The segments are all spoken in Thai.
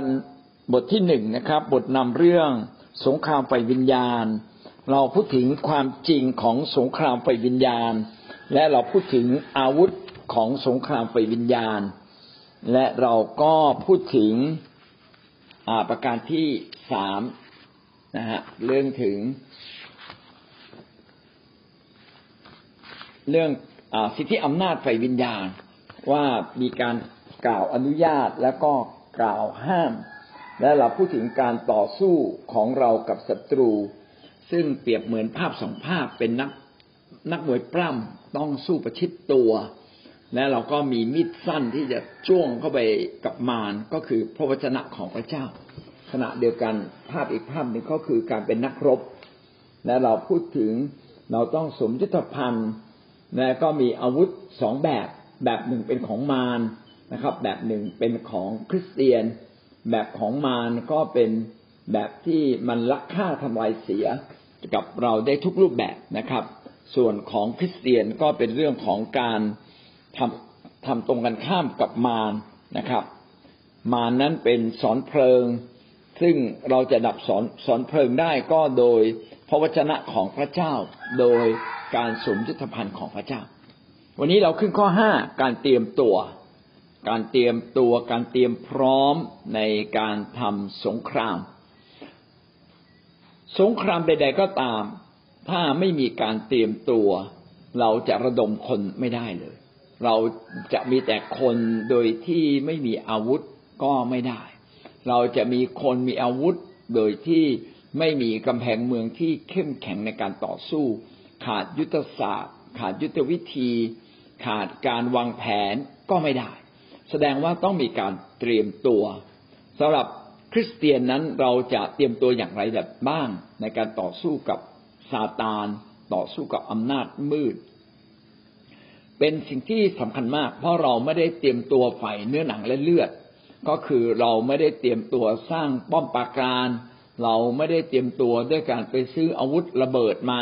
รบทที่หนึ่งนะครับ บทนำเรื่องสงครามไฟวิญญาณ เราพูดถึงความจริงของสงครามไฟวิญญาณ และเราพูดถึงอาวุธของสงครามไฟวิญญาณ และเราก็พูดถึงประการที่สามนะฮะเรื่องถึง เรื่องอสิทธิอำนาจไฟวิญญาณ ว่ามีการกล่าวอนุญาตแล้วก็ กล่าวห้าม และเราพูดถึงการต่อสู้ของเรากับศัตรู ซึ่งเปรียบเหมือนภาพสองภาพเป็นนักนักมวยปล้ำต้องสู้ประชิดตัว และเราก็มีมีดสั้นที่จะจ้วงเข้าไปกับมารก็คือพระวจนะของพระเจ้า ขณะเดียวกันภาพอีกภาพหนึ่งก็คือการเป็นนักรบ และเราพูดถึงเราต้องสมยุทธภัณฑ์และก็มีอาวุธสองแบบ แบบหนึ่งเป็นของมาร นะครับ แบบหนึ่งเป็นของคริสเตียน แบบของมารก็เป็นแบบที่มันลักฆ่าทำลายเสียกับเราได้ทุกรูปแบบนะครับ ส่วนของคริสเตียนก็เป็นเรื่องของการทำทำตรงกันข้ามกับมารนะครับ มารนั้นเป็นสอนเพลิง ซึ่งเราจะดับสอนสอนเพลิงได้ก็โดยพระวจนะของพระเจ้า โดยการสมยุทธภัณฑ์ของพระเจ้า วันนี้เราขึ้นข้อห้าการเตรียมตัว การเตรียมตัวการเตรียมพร้อมในการทำสงคราม สงครามใด ๆ ก็ตาม ถ้าไม่มีการเตรียมตัว เราจะระดมคนไม่ได้เลย เราจะมีแต่คนโดยที่ไม่มีอาวุธก็ไม่ได้ เราจะมีคนมีอาวุธโดยที่ไม่มีกำแพงเมืองที่เข้มแข็งในการต่อสู้ ขาดยุทธศาสตร์ ขาดยุทธวิธี ขาดการวางแผนก็ไม่ได้ แสดงว่าต้องมีการเตรียมตัวสำหรับคริสเตียนนั้นเราจะเตรียมตัวอย่างไรแบบบ้าง ในการต่อสู้กับซาตาน ต่อสู้กับอำนาจมืด เป็นสิ่งที่สำคัญมาก เพราะเราไม่ได้เตรียมตัวไฟเนื้อหนังและเลือด ก็คือเราไม่ได้เตรียมตัวสร้างป้อมปราการ เราไม่ได้เตรียมตัวด้วยการไปซื้ออาวุธระเบิดมา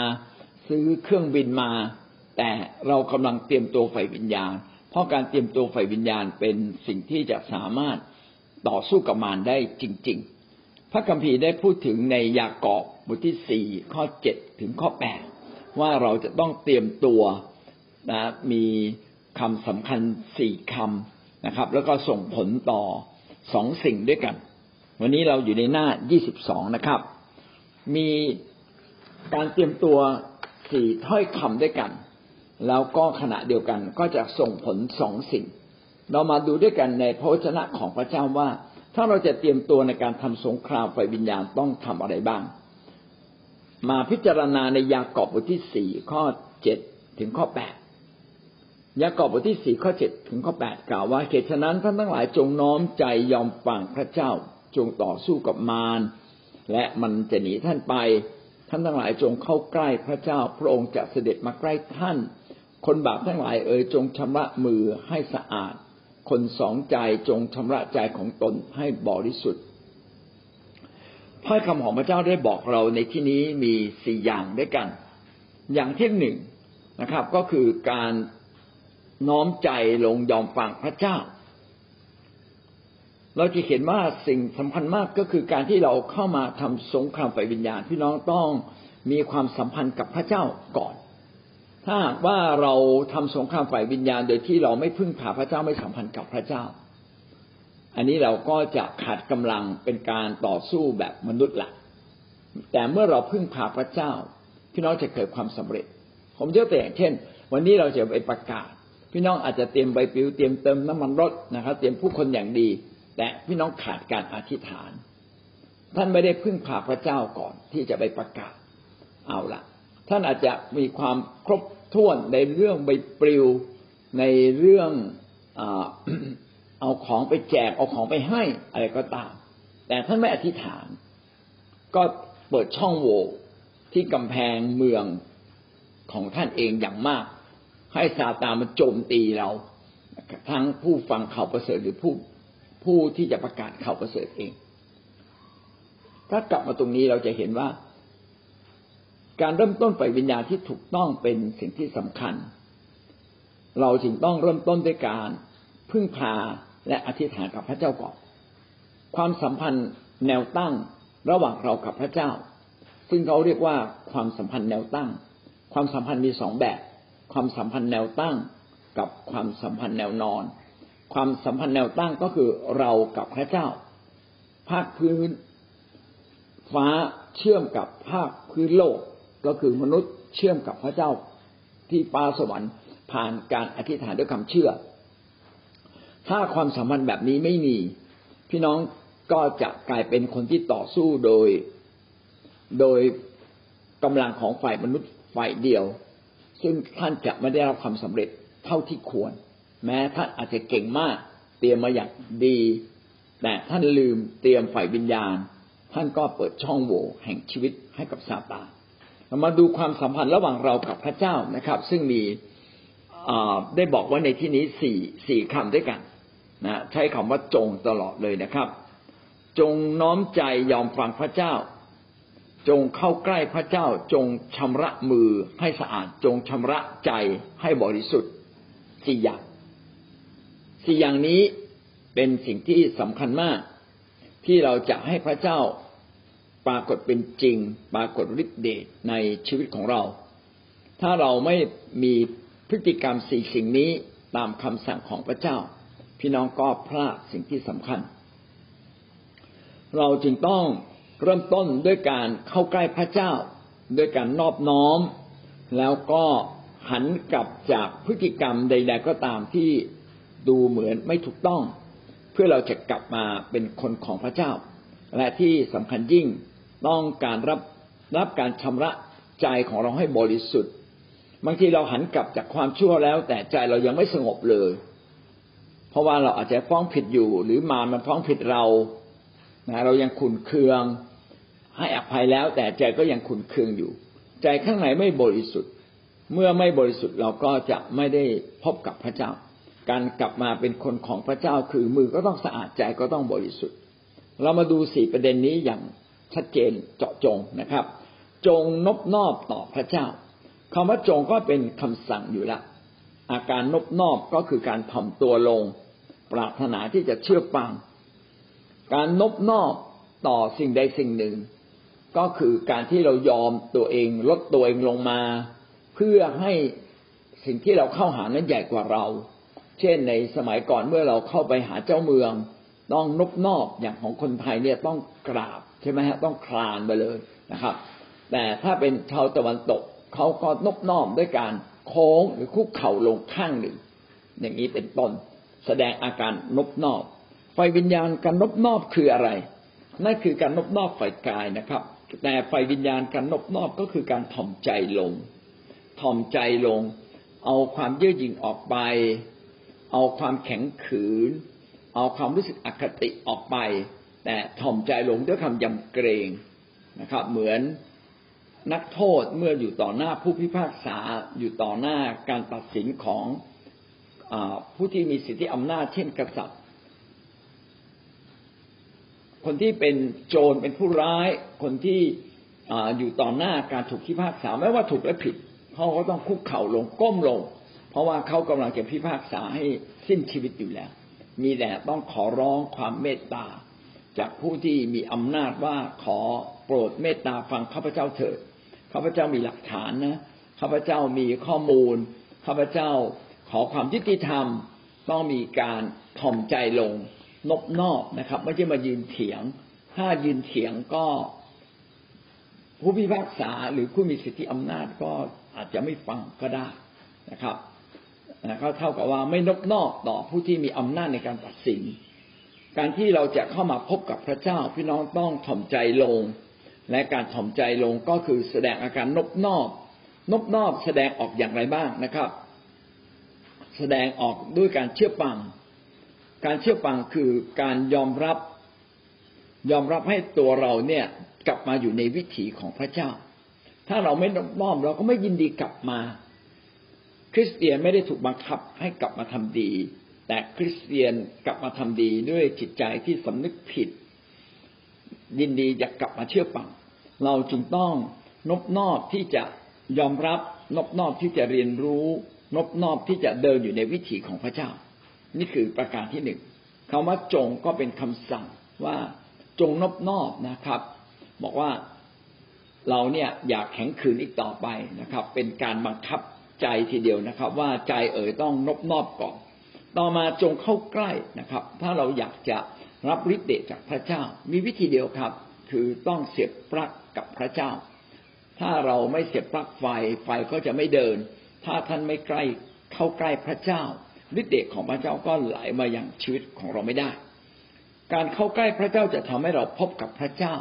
ซื้อเครื่องบินมา แต่เรากำลังเตรียมตัวไฟวิญญาณ เพราะการเตรียมตัวไฟวิญญาณเป็นสิ่งที่จะสามารถต่อสู้กับมารได้จริง ๆ พระคัมภีร์ได้พูดถึงในยากอบบทที่สี่ข้อเจ็ดถึงข้อแปดว่าเราจะต้องเตรียมตัวนะมีคำสำคัญสี่คำนะครับ แล้วก็ส่งผลต่อสองสิ่งด้วยกัน วันนี้เราอยู่ในหน้ายี่สิบสองนะครับ มีการเตรียมตัวสี่ถ้อยคำด้วยกัน แล้วก็ขณะเดียวกันก็จะส่งผลสองสิ่ง เรามาดูด้วยกันในพระวจนะของพระเจ้าว่า ถ้าเราจะเตรียมตัวในการทำสงครามไฟวิญญาณต้องทำอะไรบ้าง มาพิจารณาในยากอบบทที่สี่ข้อเจ็ดถึงข้อแปดยากอบบทที่สี่ข้อเจ็ดถึงข้อแปดกล่าวว่าเหตุฉะนั้นท่านทั้งหลายจงน้อมใจยอมฟังพระเจ้า จงต่อสู้กับมารและมันจะหนีท่านไป ท่านทั้งหลายจงเข้าใกล้พระเจ้า พระองค์จะเสด็จมาใกล้ท่าน คนบาปทั้งหลายเอ่ยจงชำระมือให้สะอาด คนสองใจจงชำระใจของตนให้บริสุทธิ์พระคำของพระเจ้าได้บอกเราในที่นี้มีสี่อย่างด้วยกัน อย่างที่หนึ่งนะครับ ก็คือการน้อมใจลงยอมฟังพระเจ้า เราจะเห็นว่าสิ่งสำคัญมากก็คือการที่เราเข้ามาทำสงครามไฟวิญญาณพี่น้องต้องมีความสัมพันธ์กับพระเจ้าก่อน ถ้าหากว่าเราทำสงครามฝ่ายวิญญาณ โดยที่เราไม่พึ่งพาพระเจ้าไม่สัมพันธ์กับพระเจ้า อันนี้เราก็จะขาดกำลังเป็นการต่อสู้แบบมนุษย์ละแต่เมื่อเราพึ่งพาพระเจ้า พี่น้องจะเกิดความสำเร็จ ผมยกตัวอย่างเช่น วันนี้เราจะไปประกาศ พี่น้องอาจจะเตรียมใบปลิวเตรียมเติมน้ำมันรถนะครับเตรียมผู้คนอย่างดี แต่พี่น้องขาดการอธิษฐาน ท่านไม่ได้พึ่งพาพระเจ้าก่อนที่จะไปประกาศเอาละท่านอาจจะมีความครบ ถ้วนในเรื่องใบปลิวในเรื่องเอาของไปแจกเอาของไปให้อะไรก็ตาม แต่ท่านไม่อธิษฐาน ก็เปิดช่องโหว่ที่กำแพงเมืองของท่านเองอย่างมาก ให้ซาตานมาโจมตีเรา ทั้งผู้ฟังข่าวประเสริฐหรือผู้ผู้ที่จะประกาศข่าวประเสริฐเอง ถ้ากลับมาตรงนี้เราจะเห็นว่า การเริ่มต้นฝ่ายวิญญาณที่ถูกต้องเป็นสิ่งที่สำคัญ เราจึงต้องเริ่มต้นด้วยการพึ่งพาและอธิษฐานกับพระเจ้าก่อนความสัมพันธ์แนวตั้งระหว่างเรากับพระเจ้า ซึ่งเขาเรียกว่าความสัมพันธ์แนวตั้ง ความสัมพันธ์มีสองแบบ ความสัมพันธ์แนวตั้งกับความสัมพันธ์แนวนอน ความสัมพันธ์แนวตั้งก็คือเรากับพระเจ้า ภาคพื้น ฟ้าเชื่อมกับภาคพื้นโลก ก็คือมนุษย์เชื่อมกับพระเจ้าที่ฟ้าสวรรค์ผ่านการอธิษฐานด้วยคำเชื่อ ถ้าความสัมพันธ์แบบนี้ไม่มี พี่น้องก็จะกลายเป็นคนที่ต่อสู้โดย โดยกำลังของฝ่ายมนุษย์ฝ่ายเดียว ซึ่งท่านจะไม่ได้รับความสำเร็จเท่าที่ควร แม้ท่านอาจจะเก่งมาก เตรียมมาอย่างดี แต่ท่านลืมเตรียมฝ่ายวิญญาณ ท่านก็เปิดช่องโหว่แห่งชีวิตให้กับซาตานเรา มาดูความสัมพันธ์ระหว่างเรากับพระเจ้านะครับ ซึ่งมีได้บอกว่าในที่นี้สี่สี่คำด้วยกันนะใช้คำว่าจงตลอดเลยนะครับ จงน้อมใจยอมฟังพระเจ้า จงเข้าใกล้พระเจ้า จงชำระมือให้สะอาด จงชำระใจให้บริสุทธิ์สี่อย่างสี่อย่างนี้เป็นสิ่งที่สำคัญมาก ที่เราจะให้พระเจ้า ปรากฏเป็นจริง ปรากฏฤทธิ์เดชในชีวิตของเรา ถ้าเราไม่มีพฤติกรรมสี่สิ่งนี้ตามคำสั่งของพระเจ้า พี่น้องก็พลาดสิ่งที่สำคัญ เราจึงต้องเริ่มต้นด้วยการเข้าใกล้พระเจ้า ด้วยการนอบน้อม แล้วก็หันกลับจากพฤติกรรมใด ๆ ก็ตามที่ดูเหมือนไม่ถูกต้อง เพื่อเราจะกลับมาเป็นคนของพระเจ้า และที่สำคัญยิ่ง ต้องการรับรับการชำระใจของเราให้บริสุทธิ์ บางทีเราหันกลับจากความชั่วแล้ว แต่ใจเรายังไม่สงบเลย เพราะว่าเราอาจจะฟ้องผิดอยู่ หรือมามันฟ้องผิดเรานะเรายังขุนเคือง ให้อภัยแล้ว แต่ใจก็ยังขุนเคืองอยู่ ใจข้างในไม่บริสุทธิ์ เมื่อไม่บริสุทธิ์เราก็จะไม่ได้พบกับพระเจ้า การกลับมาเป็นคนของพระเจ้าคือมือก็ต้องสะอาดใจก็ต้องบริสุทธิ์ เรามาดูสี่ประเด็นนี้อย่าง ชัดเจนเจาะจงนะครับ จงนบนอบต่อพระเจ้าคำว่าจงก็เป็นคำสั่งอยู่ละอาการนบนอบก็คือการถ่อมตัวลง ปรารถนาที่จะเชื่อฟัง การนบนอบต่อสิ่งใดสิ่งหนึ่ง ก็คือการที่เรายอมตัวเอง ลดตัวเองลงมา เพื่อให้สิ่งที่เราเข้าหานั้นใหญ่กว่าเรา เช่นในสมัยก่อนเมื่อเราเข้าไปหาเจ้าเมือง ต้องนบนอบอย่างของคนไทยเนี่ยต้องกราบ ใช่ไหมฮะต้องคลานไปเลยนะครับ แต่ถ้าเป็นชาวตะวันตกเขาก็นบนอมด้วยการโค้งหรือคุกเข่าลงข้างหนึ่ง อย่างนี้เป็นต้นแสดงอาการนบนอบไฟวิญญาณการนบนอบคืออะไรนั่นคือการนบนอบฝ่ายกายนะครับ แต่ไฟวิญญาณการนบนอบก็คือการถ่อมใจลง ถ่อมใจลง เอาความเยื่อหยิ่งออกไป เอาความแข็งขืน เอาความรู้สึกอคติออกไป แต่ถ่อมใจลงด้วยคำยำเกรงนะครับ เหมือนนักโทษเมื่ออยู่ต่อหน้าผู้พิพากษาอยู่ต่อหน้าการตัดสินของอผู้ที่มีสิทธิอำนาจเช่นกษัตริย์ คนที่เป็นโจรเป็นผู้ร้าย คนที่อยู่ต่อหน้าการถูกพิพากษาไม่ว่าถูกและผิดเขาก็ต้องคุกเข่าลงก้มลง เพราะว่าเขากำลังจะพิพากษาให้สิ้นชีวิตอยู่แล้ว มีแต่ต้องขอร้องความเมตตา จากผู้ที่มีอำนาจว่าขอโปรดเมตตาฟังข้าพเจ้าเถิดข้าพเจ้ามีหลักฐานนะข้าพเจ้ามีข้อมูลข้าพเจ้าขอความยุติธรรมต้องมีการถ่อมใจลงนบนอบนะครับ ไม่ใช่มายืนเถียง ถ้ายืนเถียงก็ผู้พิพากษาหรือผู้มีสิทธิอำนาจก็อาจจะไม่ฟังก็ได้นะครับก็เท่ากับว่าไม่นบนอบต่อผู้ที่มีอำนาจในการตัดสิน การที่เราจะเข้ามาพบกับพระเจ้า พี่น้องต้องถ่อมใจลง และการถ่อมใจลงก็คือแสดงอาการนบนอบนบนอบแสดงออกอย่างไรบ้างนะครับ แสดงออกด้วยการเชื่อฟัง การเชื่อฟังคือการยอมรับ ยอมรับให้ตัวเราเนี่ยกลับมาอยู่ในวิถีของพระเจ้า ถ้าเราไม่นบนอบเราก็ไม่ยินดีกลับมา คริสเตียนไม่ได้ถูกบังคับให้กลับมาทำดี แต่คริสเตียนกลับมาทำดีด้วยจิตใจที่สำนึกผิด ยินดีจะกลับมาเชื่อฟังเราจึงต้องนบนอบที่จะยอมรับนบนอบที่จะเรียนรู้นบนอบที่จะเดินอยู่ในวิถีของพระเจ้า นี่คือประการที่หนึ่งคำว่าจงก็เป็นคำสั่งว่าจงนบนอบนะครับ บอกว่าเราเนี่ยอยากแข็งขืนอีกต่อไปนะครับ เป็นการบังคับใจทีเดียวนะครับ ว่าใจเอ๋ยต้องนบนอบก่อน ต่อมาจงเข้าใกล้นะครับ ถ้าเราอยากจะรับฤทธิ์เดชจากพระเจ้า มีวิธีเดียวครับ คือต้องเสียบปลั๊กกับพระเจ้า ถ้าเราไม่เสียบปลั๊กไฟไฟก็จะไม่เดิน ถ้าท่านไม่ใกล้เข้าใกล้พระเจ้าฤทธิ์เดชของพระเจ้าก็ไหลมาอย่างชีวิตของเราไม่ได้ การเข้าใกล้พระเจ้าจะทำให้เราพบกับพระเจ้า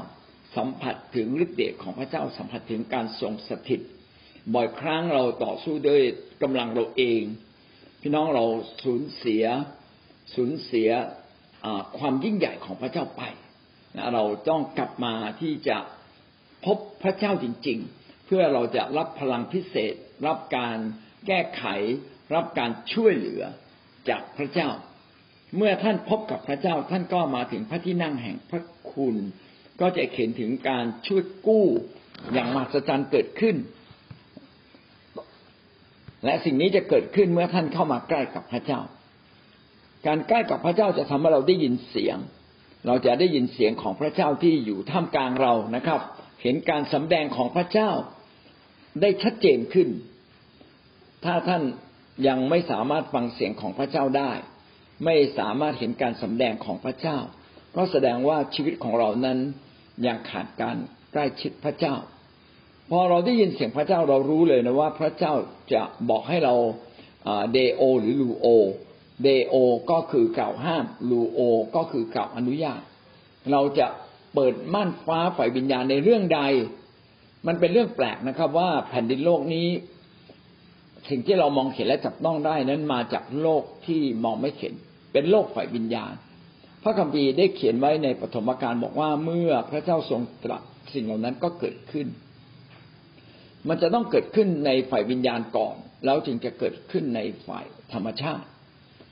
สัมผัสถึงฤทธิ์เดชของพระเจ้าสัมผัสถึงการทรงสถิต บ่อยครั้งเราต่อสู้ด้วยกำลังเราเอง พี่น้องเราสูญเสียสูญเสียความยิ่งใหญ่ของพระเจ้าไปนะเราต้องกลับมาที่จะพบพระเจ้าจริง ๆ เพื่อเราจะรับพลังพิเศษ รับการแก้ไข รับการช่วยเหลือจากพระเจ้า เมื่อท่านพบกับพระเจ้าท่านก็มาถึงพระที่นั่งแห่งพระคุณ ก็จะเห็นถึงการช่วยกู้อย่างมหัศจรรย์เกิดขึ้น และสิ่งนี้จะเกิดขึ้นเมื่อท่านเข้ามาใกล้กับพระเจ้า การใกล้กับพระเจ้าจะทำให้เราได้ยินเสียง เราจะได้ยินเสียงของพระเจ้าที่อยู่ท่ามกลางเรานะครับ เห็นการสำแดงของพระเจ้าได้ชัดเจนขึ้น ถ้าท่านยังไม่สามารถฟังเสียงของพระเจ้าได้ ไม่สามารถเห็นการสำแดงของพระเจ้า ก็แสดงว่าชีวิตของเรานั้นยังขาดการใกล้ชิดพระเจ้า พอเราได้ยินเสียงพระเจ้าเรารู้เลยนะว่าพระเจ้าจะบอกให้เราเดโอ หรือลูโอเดโอ ก็คือกล่าวห้ามลูโอ ก็คือกล่าวอนุญาต เราจะเปิดม่านฟ้าฝ่ายวิญญาณในเรื่องใด มันเป็นเรื่องแปลกนะครับ ว่าแผ่นดินโลกนี้ สิ่งที่เรามองเห็นและจับต้องได้นั้นมาจากโลกที่มองไม่เห็น เป็นโลกฝ่ายวิญญาณ พระคัมภีร์ได้เขียนไว้ในปฐมกาลบอกว่าเมื่อพระเจ้าทรงตรัสสิ่งเหล่านั้นก็เกิดขึ้น มันจะต้องเกิดขึ้นในฝ่ายวิญญาณก่อน แล้วจึงจะเกิดขึ้นในฝ่ายธรรมชาติ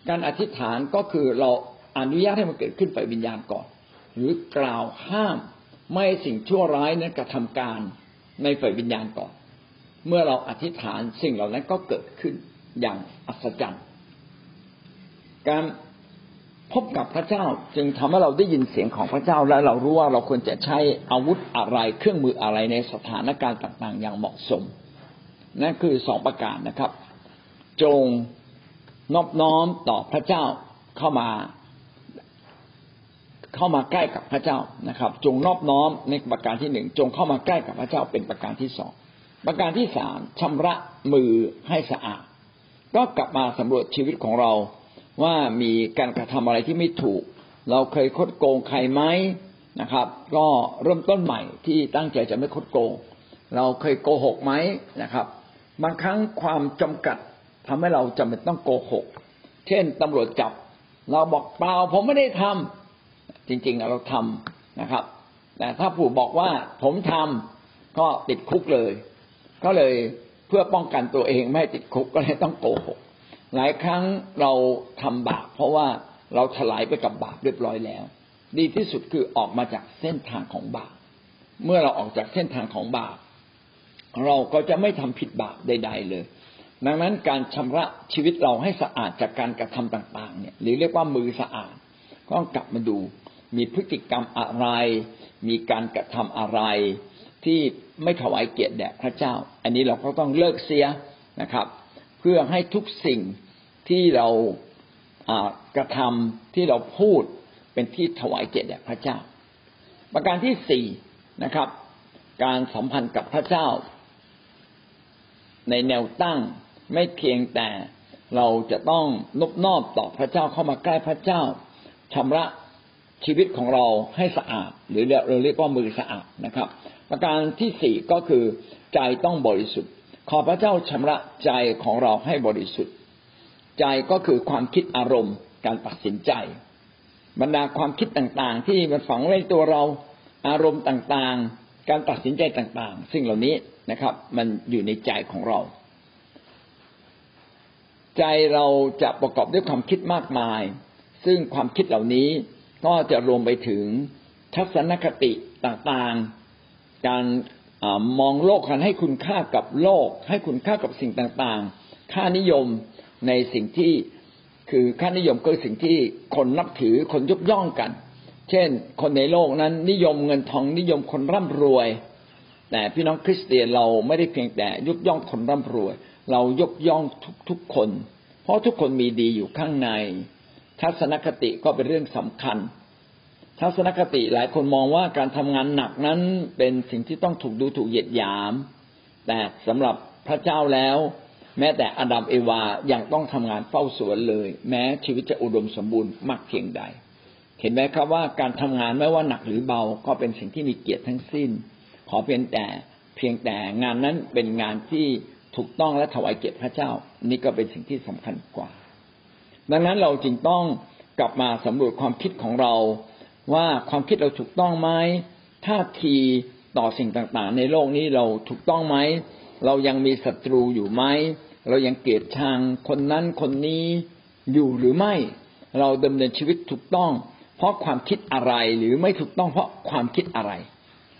การอธิษฐานก็คือเราอนุญาตให้มันเกิดขึ้นฝ่ายวิญญาณก่อน หรือกล่าวห้ามไม่สิ่งชั่วร้ายนั้นกระทำการในฝ่ายวิญญาณก่อน เมื่อเราอธิษฐานสิ่งเหล่านั้นก็เกิดขึ้นอย่างอัศจรรย์ การ พบกับพระเจ้าจึงทำให้เราได้ยินเสียงของพระเจ้าและเรารู้ว่าเราควรจะใช้อาวุธอะไรเครื่องมืออะไรในสถานการณ์ต่าง ๆ อย่างเหมาะสมนั่นคือสองประการนะครับ จงนอบน้อมต่อพระเจ้าเข้ามา เข้ามาใกล้กับพระเจ้านะครับ จงนอบน้อมในประการที่หนึ่งจงเข้ามาใกล้กับพระเจ้าเป็นประการที่สองประการที่สามชำระมือให้สะอาด ก็กลับมาสำรวจชีวิตของเรา ว่ามีการกระทำอะไรที่ไม่ถูก เราเคยคดโกงใครไหมนะครับ ก็เริ่มต้นใหม่ที่ตั้งใจจะไม่คดโกง เราเคยโกหกไหมนะครับ บางครั้งความจำกัดทำให้เราจำเป็นต้องโกหก เช่นตำรวจจับ เราบอกเปล่าผมไม่ได้ทำจริงๆเราทำนะครับ แต่ถ้าผู้บอกว่าผมทำก็ติดคุกเลย ก็เลยเพื่อป้องกันตัวเองไม่ติดคุกก็เลยต้องโกหก หลายครั้งเราทำบาปเพราะว่าเราถลายไปกับบาปเรียบร้อยแล้ว ดีที่สุดคือออกมาจากเส้นทางของบาปเมื่อเราออกจากเส้นทางของบาปเราก็จะไม่ทำผิดบาปใด ๆ เลย ดังนั้นการชำระชีวิตเราให้สะอาดจากการกระทำต่างๆ เนี่ย หรือเรียกว่ามือสะอาด ก็กลับมาดู มีพฤติกรรมอะไร มีการกระทำอะไร ที่ไม่ถวายเกียรติแด่พระเจ้า อันนี้เราก็ต้องเลิกเสียนะครับ เพื่อให้ทุกสิ่งที่เรากระทำที่เราพูดเป็นที่ถวายเกียรติแด่พระเจ้า ประการที่สี่นะครับ การสัมพันธ์กับพระเจ้า ในแนวตั้งไม่เพียงแต่เราจะต้องนบนอบต่อพระเจ้าเข้ามาใกล้พระเจ้าชำระชีวิตของเราให้สะอาด หรือเราเรียกว่ามือสะอาดนะครับ ประการที่สี่ก็คือใจต้องบริสุทธิ์ ขอพระเจ้าชำระใจของเราให้บริสุทธิ์ ใจก็คือความคิดอารมณ์การตัดสินใจ บรรดาความคิดต่างๆ ที่มันฝังไว้ในตัวเราอารมณ์ต่างๆ การตัดสินใจต่างๆ สิ่งเหล่านี้นะครับ มันอยู่ในใจของเรา ใจเราจะประกอบด้วยความคิดมากมาย ซึ่งความคิดเหล่านี้ก็จะรวมไปถึงทัศนคติต่างๆ การ มองโลกกันให้คุณค่ากับโลก ให้คุณค่ากับสิ่งต่างๆ ค่านิยมในสิ่งที่คือค่านิยมก็สิ่งที่คนนับถือคนยกย่องกัน เช่น คนในโลกนั้นนิยมเงินทองนิยมคนร่ำรวย แต่พี่น้องคริสเตียนเราไม่ได้เพียงแต่ยกย่องคนร่ำรวย เรายกย่องทุกๆคน เพราะทุกคนมีดีอยู่ข้างใน ทัศนคติก็เป็นเรื่องสำคัญ ทัศนคติหลายคนมองว่าการทำงานหนักนั้นเป็นสิ่งที่ต้องถูกดูถูกเหยียดหยาม แต่สำหรับพระเจ้าแล้ว แม้แต่อดัมเอวายังต้องทำงานเฝ้าสวนเลย แม้ชีวิตจะอุดมสมบูรณ์มากเพียงใด เห็นไหมครับว่าการทำงานไม่ว่าหนักหรือเบาก็เป็นสิ่งที่มีเกียรติทั้งสิ้น ขอเพียงแต่เพียงแต่งานนั้นเป็นงานที่ถูกต้องและถวายเกียรติพระเจ้า นี่ก็เป็นสิ่งที่สำคัญกว่า ดังนั้นเราจึงต้องกลับมาสำรวจความคิดของเรา ว่าความคิดเราถูกต้องไหมท่าทีต่อสิ่งต่างๆ ในโลกนี้เราถูกต้องไหมเรายังมีศัตรูอยู่ไหมเรายังเกลียดชังคนนั้นคนนี้อยู่หรือไม่ เราดำเนินชีวิตถูกต้อง เพราะความคิดอะไรหรือไม่ถูกต้องเพราะความคิดอะไร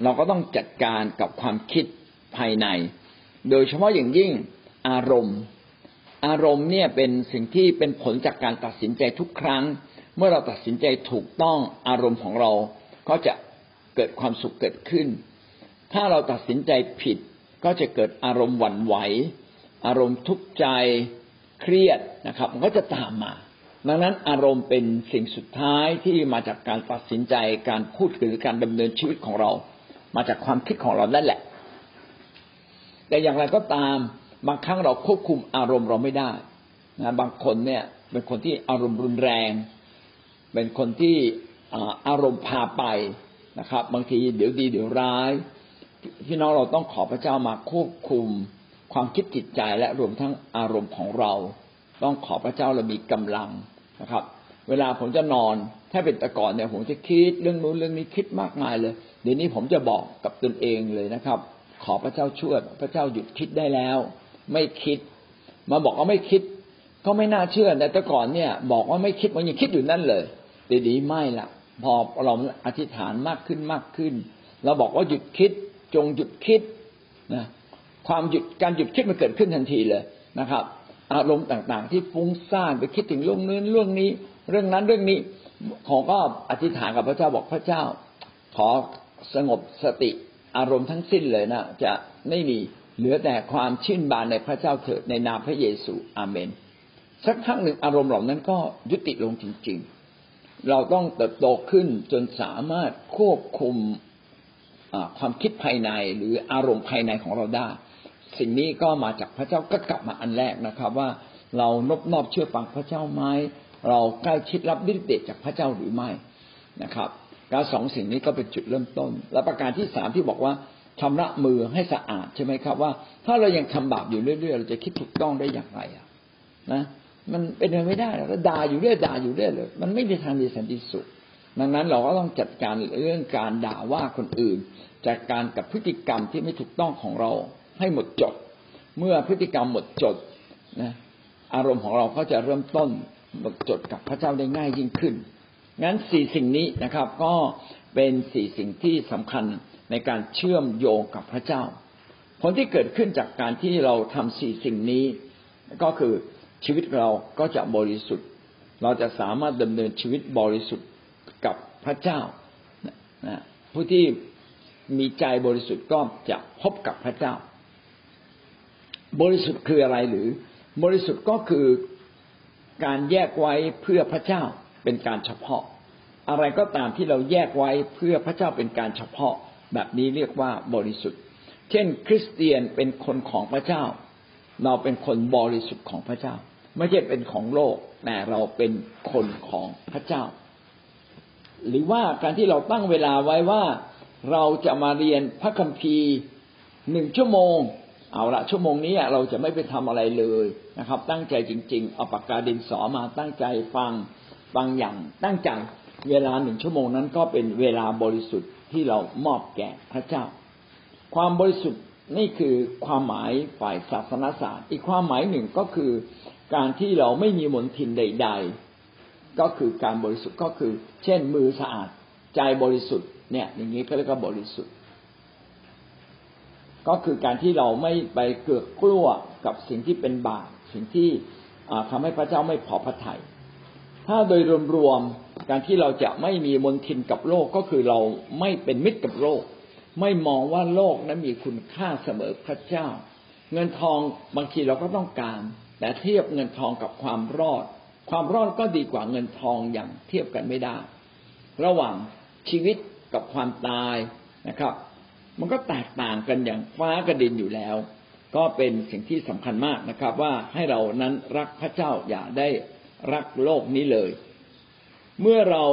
เราก็ต้องจัดการกับความคิดภายใน โดยเฉพาะอย่างยิ่งอารมณ์ อารมณ์เนี่ยเป็นสิ่งที่เป็นผลจากการตัดสินใจทุกครั้ง เมื่อเราตัดสินใจถูกต้องอารมณ์ของเราก็จะเกิดความสุขเกิดขึ้น ถ้าเราตัดสินใจผิดก็จะเกิดอารมณ์หวั่นไหว อารมณ์ทุกข์ใจเครียดนะครับ มันก็จะตามมา ดังนั้นอารมณ์เป็นสิ่งสุดท้ายที่มาจากการตัดสินใจการพูดหรือการดำเนินชีวิตของเรา มาจากความคิดของเรานั่นแหละ แต่อย่างไรก็ตามบางครั้งเราควบคุมอารมณ์เราไม่ได้นะบางคนเนี่ยเป็นคนที่อารมณ์รุนแรง เป็นคนที่อารมณ์พาไปนะครับ บางทีเดี๋ยวดีเดี๋ยวร้ายพี่น้องเราต้องขอพระเจ้ามาควบคุมความคิดจิตใจและรวมทั้งอารมณ์ของเรา ต้องขอพระเจ้าเรามีกำลังนะครับ เวลาผมจะนอนถ้าเป็นแต่ก่อนเนี่ยผมจะคิดเรื่องนู้นเรื่องนี้คิดมากมายเลย เดี๋ยวนี้ผมจะบอกกับตนเองเลยนะครับ ขอพระเจ้าช่วยพระเจ้าหยุดคิดได้แล้ว ไม่คิด มาบอกว่าไม่คิด ก็ไม่น่าเชื่อแต่แต่ก่อนเนี่ย บอกว่าไม่คิดมันยังคิดอยู่นั่นเลย ดี๋ยวนี้ไม่ละพอเราอธิษฐานมากขึ้นมากขึ้น เราบอกว่าหยุดคิดจงหยุดคิดนะความหยุดการหยุดคิดมันเกิดขึ้นทันทีเลยนะครับ อารมณ์ต่างๆ ที่ฟุ้งซ่านไปคิดถึงเรื่องนู้นเรื่องนี้ เรื่องนั้นเรื่องนี้ของก็อธิษฐานกับพระเจ้าบอกพระเจ้า ขอสงบสติอารมณ์ทั้งสิ้นเลยนะจะไม่มีเหลือแต่ความชื่นบานในพระเจ้าเถิดในนามพระเยซูอาเมน สักครั้งหนึ่งอารมณ์เหล่านั้นก็ยุติลงจริง ๆ เราต้องเติบโตขึ้นจนสามารถควบคุมความคิดภายในหรืออารมณ์ภายในของเราได้ สิ่งนี้ก็มาจากพระเจ้าก็กลับมาอันแรกนะครับ ว่าเรานบนอบเชื่อฟังพระเจ้าไหมเราใกล้ชิดรับดิเดตจากพระเจ้าหรือไม่นะครับการสองสิ่งนี้ก็เป็นจุดเริ่มต้น และประการที่สามที่บอกว่าชำระมือให้สะอาดใช่ไหมครับว่า ถ้าเรายังทำบาปอยู่เรื่อยๆ เราจะคิดถูกต้องได้อย่างไรอะนะ มันเป็นไปไม่ได้เราด่าอยู่เรื่อยด่าอยู่เรื่อยเลย มันไม่มีทางดีสันติสุขดังนั้นเราก็ต้องจัดการเรื่องการด่าว่าคนอื่น จัดการกับพฤติกรรมที่ไม่ถูกต้องของเราให้หมดจด เมื่อพฤติกรรมหมดจดนะอารมณ์ของเราก็จะเริ่มต้นหมดจดกับพระเจ้าได้ง่ายยิ่งขึ้น งั้นสี่สิ่งนี้นะครับ ก็เป็นสี่สิ่งที่สำคัญในการเชื่อมโยงกับพระเจ้า ผลที่เกิดขึ้นจากการที่เราทำสี่สิ่งนี้ ก็คือ ชีวิตเราก็จะบริสุทธิ์ เราจะสามารถดำเนินชีวิตบริสุทธิ์กับพระเจ้านะผู้ที่มีใจบริสุทธิ์ก็จะพบกับพระเจ้า บริสุทธิ์คืออะไรหรือ บริสุทธิ์ก็คือการแยกไว้เพื่อพระเจ้าเป็นการเฉพาะ อะไรก็ตามที่เราแยกไว้เพื่อพระเจ้าเป็นการเฉพาะ แบบนี้เรียกว่าบริสุทธิ์ เช่น คริสเตียนเป็นคนของพระเจ้า เราเป็นคนบริสุทธิ์ของพระเจ้า ไม่ใช่เป็นของโลก แต่เราเป็นคนของพระเจ้า หรือว่าการที่เราตั้งเวลาไว้ว่าเราจะมาเรียนพระคัมภีร์หนึ่งชั่วโมง เอาละชั่วโมงนี้เราจะไม่ไปทำอะไรเลยนะครับ ตั้งใจจริง ๆ เอาปากกาดินสอมาตั้งใจฟังฟังอย่าง ตั้งใจเวลาหนึ่งชั่วโมงนั้นก็เป็นเวลาบริสุทธิ์ที่เรามอบแก่พระเจ้า ความบริสุทธิ์นี่คือความหมายฝ่ายศาสนศาสตร์ อีกความหมายหนึ่งก็คือ การที่เราไม่มีมลทินใด ๆ ก็คือการบริสุทธิ์ก็คือ เช่น มือสะอาดใจบริสุทธิ์เนี่ย อย่างนี้ก็เรียกว่าบริสุทธิ์ ก็คือการที่เราไม่ไปเกือกกลัวกับสิ่งที่เป็นบาปสิ่งที่ทำให้พระเจ้าไม่พอพระทยัยถ้าโดยรวมๆการที่เราจะไม่มีมนทินกับโลกก็คือเราไม่เป็นมิตรกับโลก ไม่มองว่าโลกนั้นมีคุณค่าเสมอพระเจ้า เงินทองบางทีเราก็ต้องการ แต่เทียบเงินทองกับความรอด ความรอดก็ดีกว่าเงินทองอย่างเทียบกันไม่ได้ ระหว่างชีวิตกับความตายนะครับ มันก็แตกต่างกันอย่างฟ้ากระดินอยู่แล้ว ก็เป็นสิ่งที่สำคัญมากนะครับ ว่าให้เรานั้นรักพระเจ้าอย่าได้รักโลกนี้เลย เมื่อเรา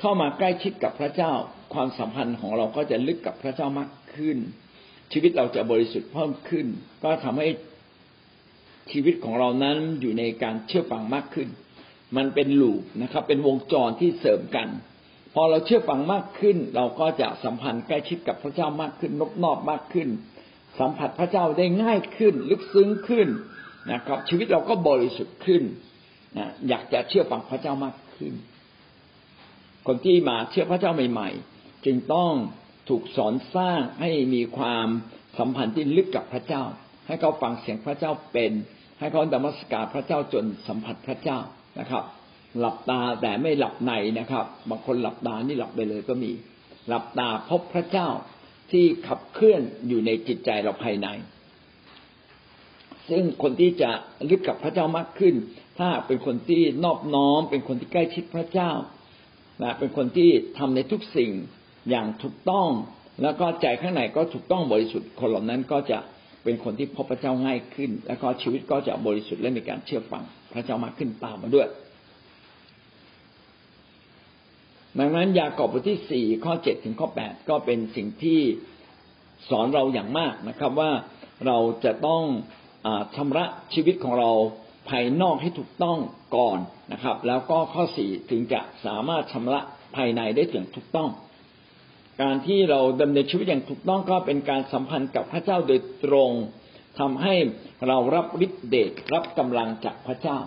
เข้ามาใกล้ชิดกับพระเจ้า ความสัมพันธ์ของเราก็จะลึกกับพระเจ้ามากขึ้น ชีวิตเราจะบริสุทธิ์เพิ่มขึ้น ก็ทำให้ ชีวิตของเรานั้นอยู่ในการเชื่อฟังมากขึ้น มันเป็นลูปนะครับ เป็นวงจรที่เสริมกัน พอเราเชื่อฟังมากขึ้น เราก็จะสัมพันธ์ใกล้ชิดกับพระเจ้ามากขึ้นนบนอบมากขึ้น สัมผัสพระเจ้าได้ง่ายขึ้น ลึกซึ้งขึ้นนะครับ ชีวิตเราก็บริสุทธิ์ขึ้นนะอยากจะเชื่อฟังพระเจ้ามากขึ้น คนที่มาเชื่อพระเจ้าใหม่ ๆ จึงต้องถูกสอนสร้างให้มีความสัมพันธ์ที่ลึกกับพระเจ้า ให้เขาฟังเสียงพระเจ้าเป็น ให้เขาดมัสการพระเจ้าจนสัมผัสพระเจ้านะครับ หลับตาแต่ไม่หลับในนะครับบางคนหลับตานี่หลับไปเลยก็มี หลับตาพบพระเจ้าที่ขับเคลื่อนอยู่ในจิตใจเราภายใน ซึ่งคนที่จะลึกกับพระเจ้ามากขึ้น ถ้าเป็นคนที่นอบน้อม เป็นคนที่ใกล้ชิดพระเจ้านะเป็นคนที่ทำในทุกสิ่งอย่างถูกต้อง แล้วก็ใจข้างในก็ถูกต้องบริสุทธิ์คนเหล่านั้นก็จะ เป็นคนที่พบพระเจ้าง่ายขึ้น แล้วก็ชีวิตก็จะบริสุทธิ์และมีการเชื่อฟังพระเจ้ามากขึ้นตามมาด้วยดังนั้นยากอบบทที่สี่ข้อเจ็ดถึงข้อแปดก็เป็นสิ่งที่สอนเราอย่างมากนะครับ ว่าเราจะต้องอชำระชีวิตของเราภายนอกให้ถูกต้องก่อนนะครับ แล้วก็ข้อสี่ถึงจะสามารถชำระภายในได้ถึงถูกต้อง การที่เราดำเนินชีวิตอย่างถูกต้องก็เป็นการสัมพันธ์กับพระเจ้าโดยตรงทำให้เรารับฤทธิเดชรับกำลังจากพระเจ้า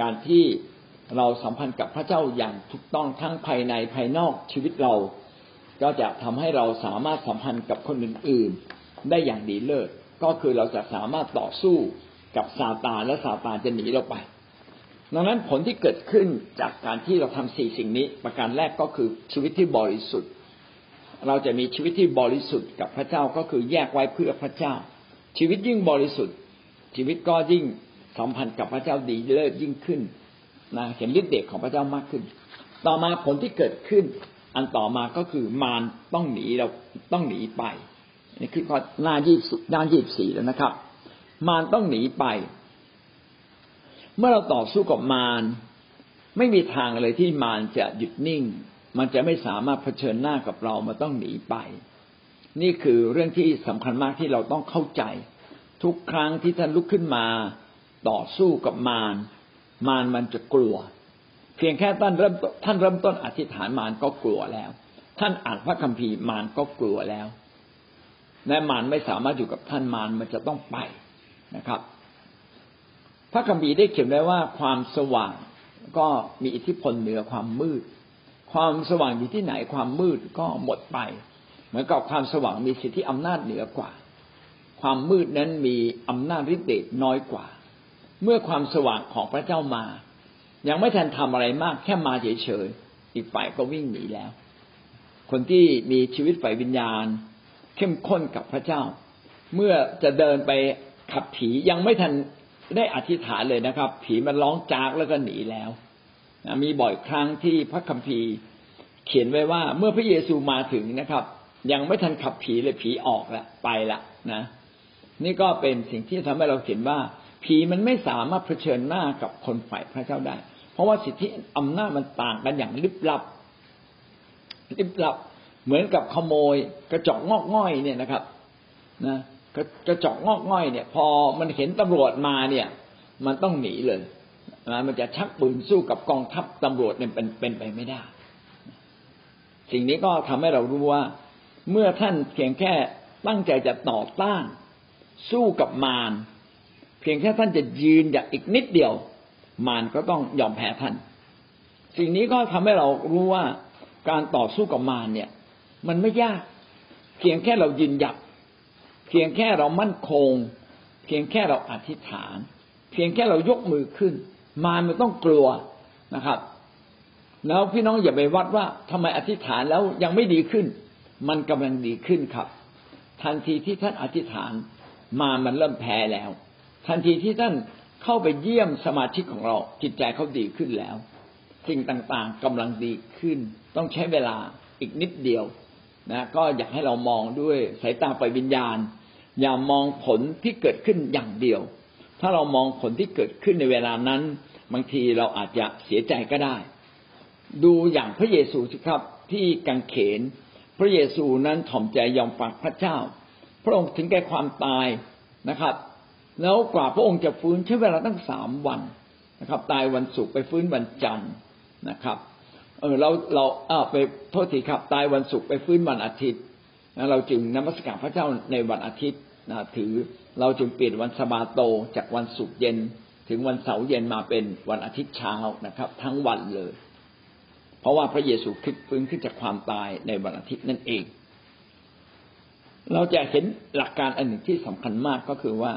การที่เราสัมพันธ์กับพระเจ้าอย่างถูกต้องทั้งภายในภายนอกชีวิตเรา ก็จะทำให้เราสามารถสัมพันธ์กับคนอื่นๆ ได้อย่างดีเลิศก็คือเราจะสามารถต่อสู้กับซาตานและซาตานจะหนีเราไปดังนั้นผลที่เกิดขึ้นจากการที่เราทำสี่สิ่งนี้ ประการแรกก็คือชีวิตที่บริสุทธิ์ เราจะมีชีวิตที่บริสุทธิ์กับพระเจ้าก็คือแยกไว้เพื่อพระเจ้า ชีวิตยิ่งบริสุทธิ์ ชีวิตก็ยิ่งสัมพันธ์กับพระเจ้าดีเลิศยิ่งขึ้นนะเห็นฤทธิ์เดชของพระเจ้ามากขึ้น ต่อมาผลที่เกิดขึ้น อันต่อมาก็คือมารต้องหนีเราต้องหนีไปนี่คือข้อหน้ายี่สิบหน้ายี่สิบสี่แล้วนะครับ มารต้องหนีไป เมื่อเราต่อสู้กับมารไม่มีทางเลยที่มารจะหยุดนิ่ง มันจะไม่สามารถเผชิญหน้ากับเรามาต้องหนีไป นี่คือเรื่องที่สำคัญมากที่เราต้องเข้าใจ ทุกครั้งที่ท่านลุกขึ้นมา ต่อสู้กับมาร มารมันจะกลัว เพียงแค่ท่านเริ่มท่านเริ่มต้นอธิษฐานมารก็กลัวแล้ว ท่านอ่านพระคัมภีร์มารก็กลัวแล้วและมารไม่สามารถอยู่กับท่านมารมันจะต้องไปนะครับ พระคัมภีร์ได้เขียนไว้ว่าความสว่างก็มีอิทธิพลเหนือความมืด ความสว่างอยู่ที่ไหนความมืดก็หมดไป เหมือนกับความสว่างมีสิทธิอำนาจเหนือกว่า ความมืดนั้นมีอำนาจฤทธิ์เดชน้อยกว่า เมื่อความสว่างของพระเจ้ามา ยังไม่ทันทำอะไรมากแค่มาเฉยๆอีกฝ่ายก็วิ่งหนีแล้ว คนที่มีชีวิตฝ่ายวิญญาณ เข้มข้นกับพระเจ้า เมื่อจะเดินไปขับผียังไม่ทันได้อธิษฐานเลยนะครับ ผีมันร้องจากแล้วก็หนีแล้ว มีบ่อยครั้งที่พระคัมภีร์เขียนไว้ว่า เมื่อพระเยซูมาถึงนะครับ ยังไม่ทันขับผีเลยผีออกล้วไปละนะ นี่ก็เป็นสิ่งที่ทำให้เราเห็นว่า ผีมันไม่สามารถเผชิญหน้ากับคนฝ่ายพระเจ้าได้ เพราะว่าสิทธิอำนาจมันต่างกันอย่างลิบลับลิบลับ เหมือนกับขโมยกระจกงอกง่อยเนี่ยนะครับ นะกระจกงอกง่อยเนี่ย พอมันเห็นตำรวจมาเนี่ย มันต้องหนีเลย มันจะชักปืนสู้กับกองทัพตำรวจเนี่ยเป็นเป็นไปไม่ได้ สิ่งนี้ก็ทำให้เรารู้ว่า เมื่อท่านเพียงแค่ตั้งใจจะต่อต้าน สู้กับมารเพียงแค่ท่านจะยืนอย่างอีกนิดเดียว มารก็ต้องยอมแพ้ท่าน สิ่งนี้ก็ทำให้เรารู้ว่าการต่อสู้กับมารเนี่ย มันไม่ยาก เพียงแค่เรายืนหยัดเพียงแค่เรามั่นคง เพียงแค่เราอธิษฐาน เพียงแค่เรายกมือขึ้น มารมันต้องกลัวนะครับ แล้วพี่น้องอย่าไปวัดว่าทำไมอธิษฐานแล้วยังไม่ดีขึ้น มันกำลังดีขึ้นครับ ทันทีที่ท่านอธิษฐานมามันเริ่มแพ้แล้ว ทันทีที่ท่านเข้าไปเยี่ยมสมาชิกของเราจิตใจเขาดีขึ้นแล้ว สิ่งต่างๆกำลังดีขึ้น ต้องใช้เวลาอีกนิดเดียวนะก็อยากให้เรามองด้วยสายตาไปวิญญาณ อย่ามองผลที่เกิดขึ้นอย่างเดียว ถ้าเรามองผลที่เกิดขึ้นในเวลานั้น บางทีเราอาจจะเสียใจก็ได้ ดูอย่างพระเยซูสิครับที่กังเขน พระเยซูนั้นถ่อมใจยอมฟังพระเจ้า พระองค์ถึงแก่ความตายนะครับ แล้วกว่าพระองค์จะฟื้นใช้เวลาตั้งสามวันนะครับ ตายวันศุกร์ไปฟื้นวันจันทร์นะครับเออเราเราเออไปโทษทีครับ ตายวันศุกร์ไปฟื้นวันอาทิตย์เราจึงนมัสการพระเจ้าในวันอาทิตย์ นะถือเราจึงเปลี่ยนวันสบาโตจากวันศุกร์เย็น ถึงวันเสาร์เย็นมาเป็นวันอาทิตย์เช้านะครับ ทั้งวันเลย เพราะว่าพระเยซูคริสต์ฟื้นขึ้นจากความตายในวันอาทิตย์นั่นเอง เราจะเห็นหลักการอันหนึ่งที่สำคัญมากก็คือว่า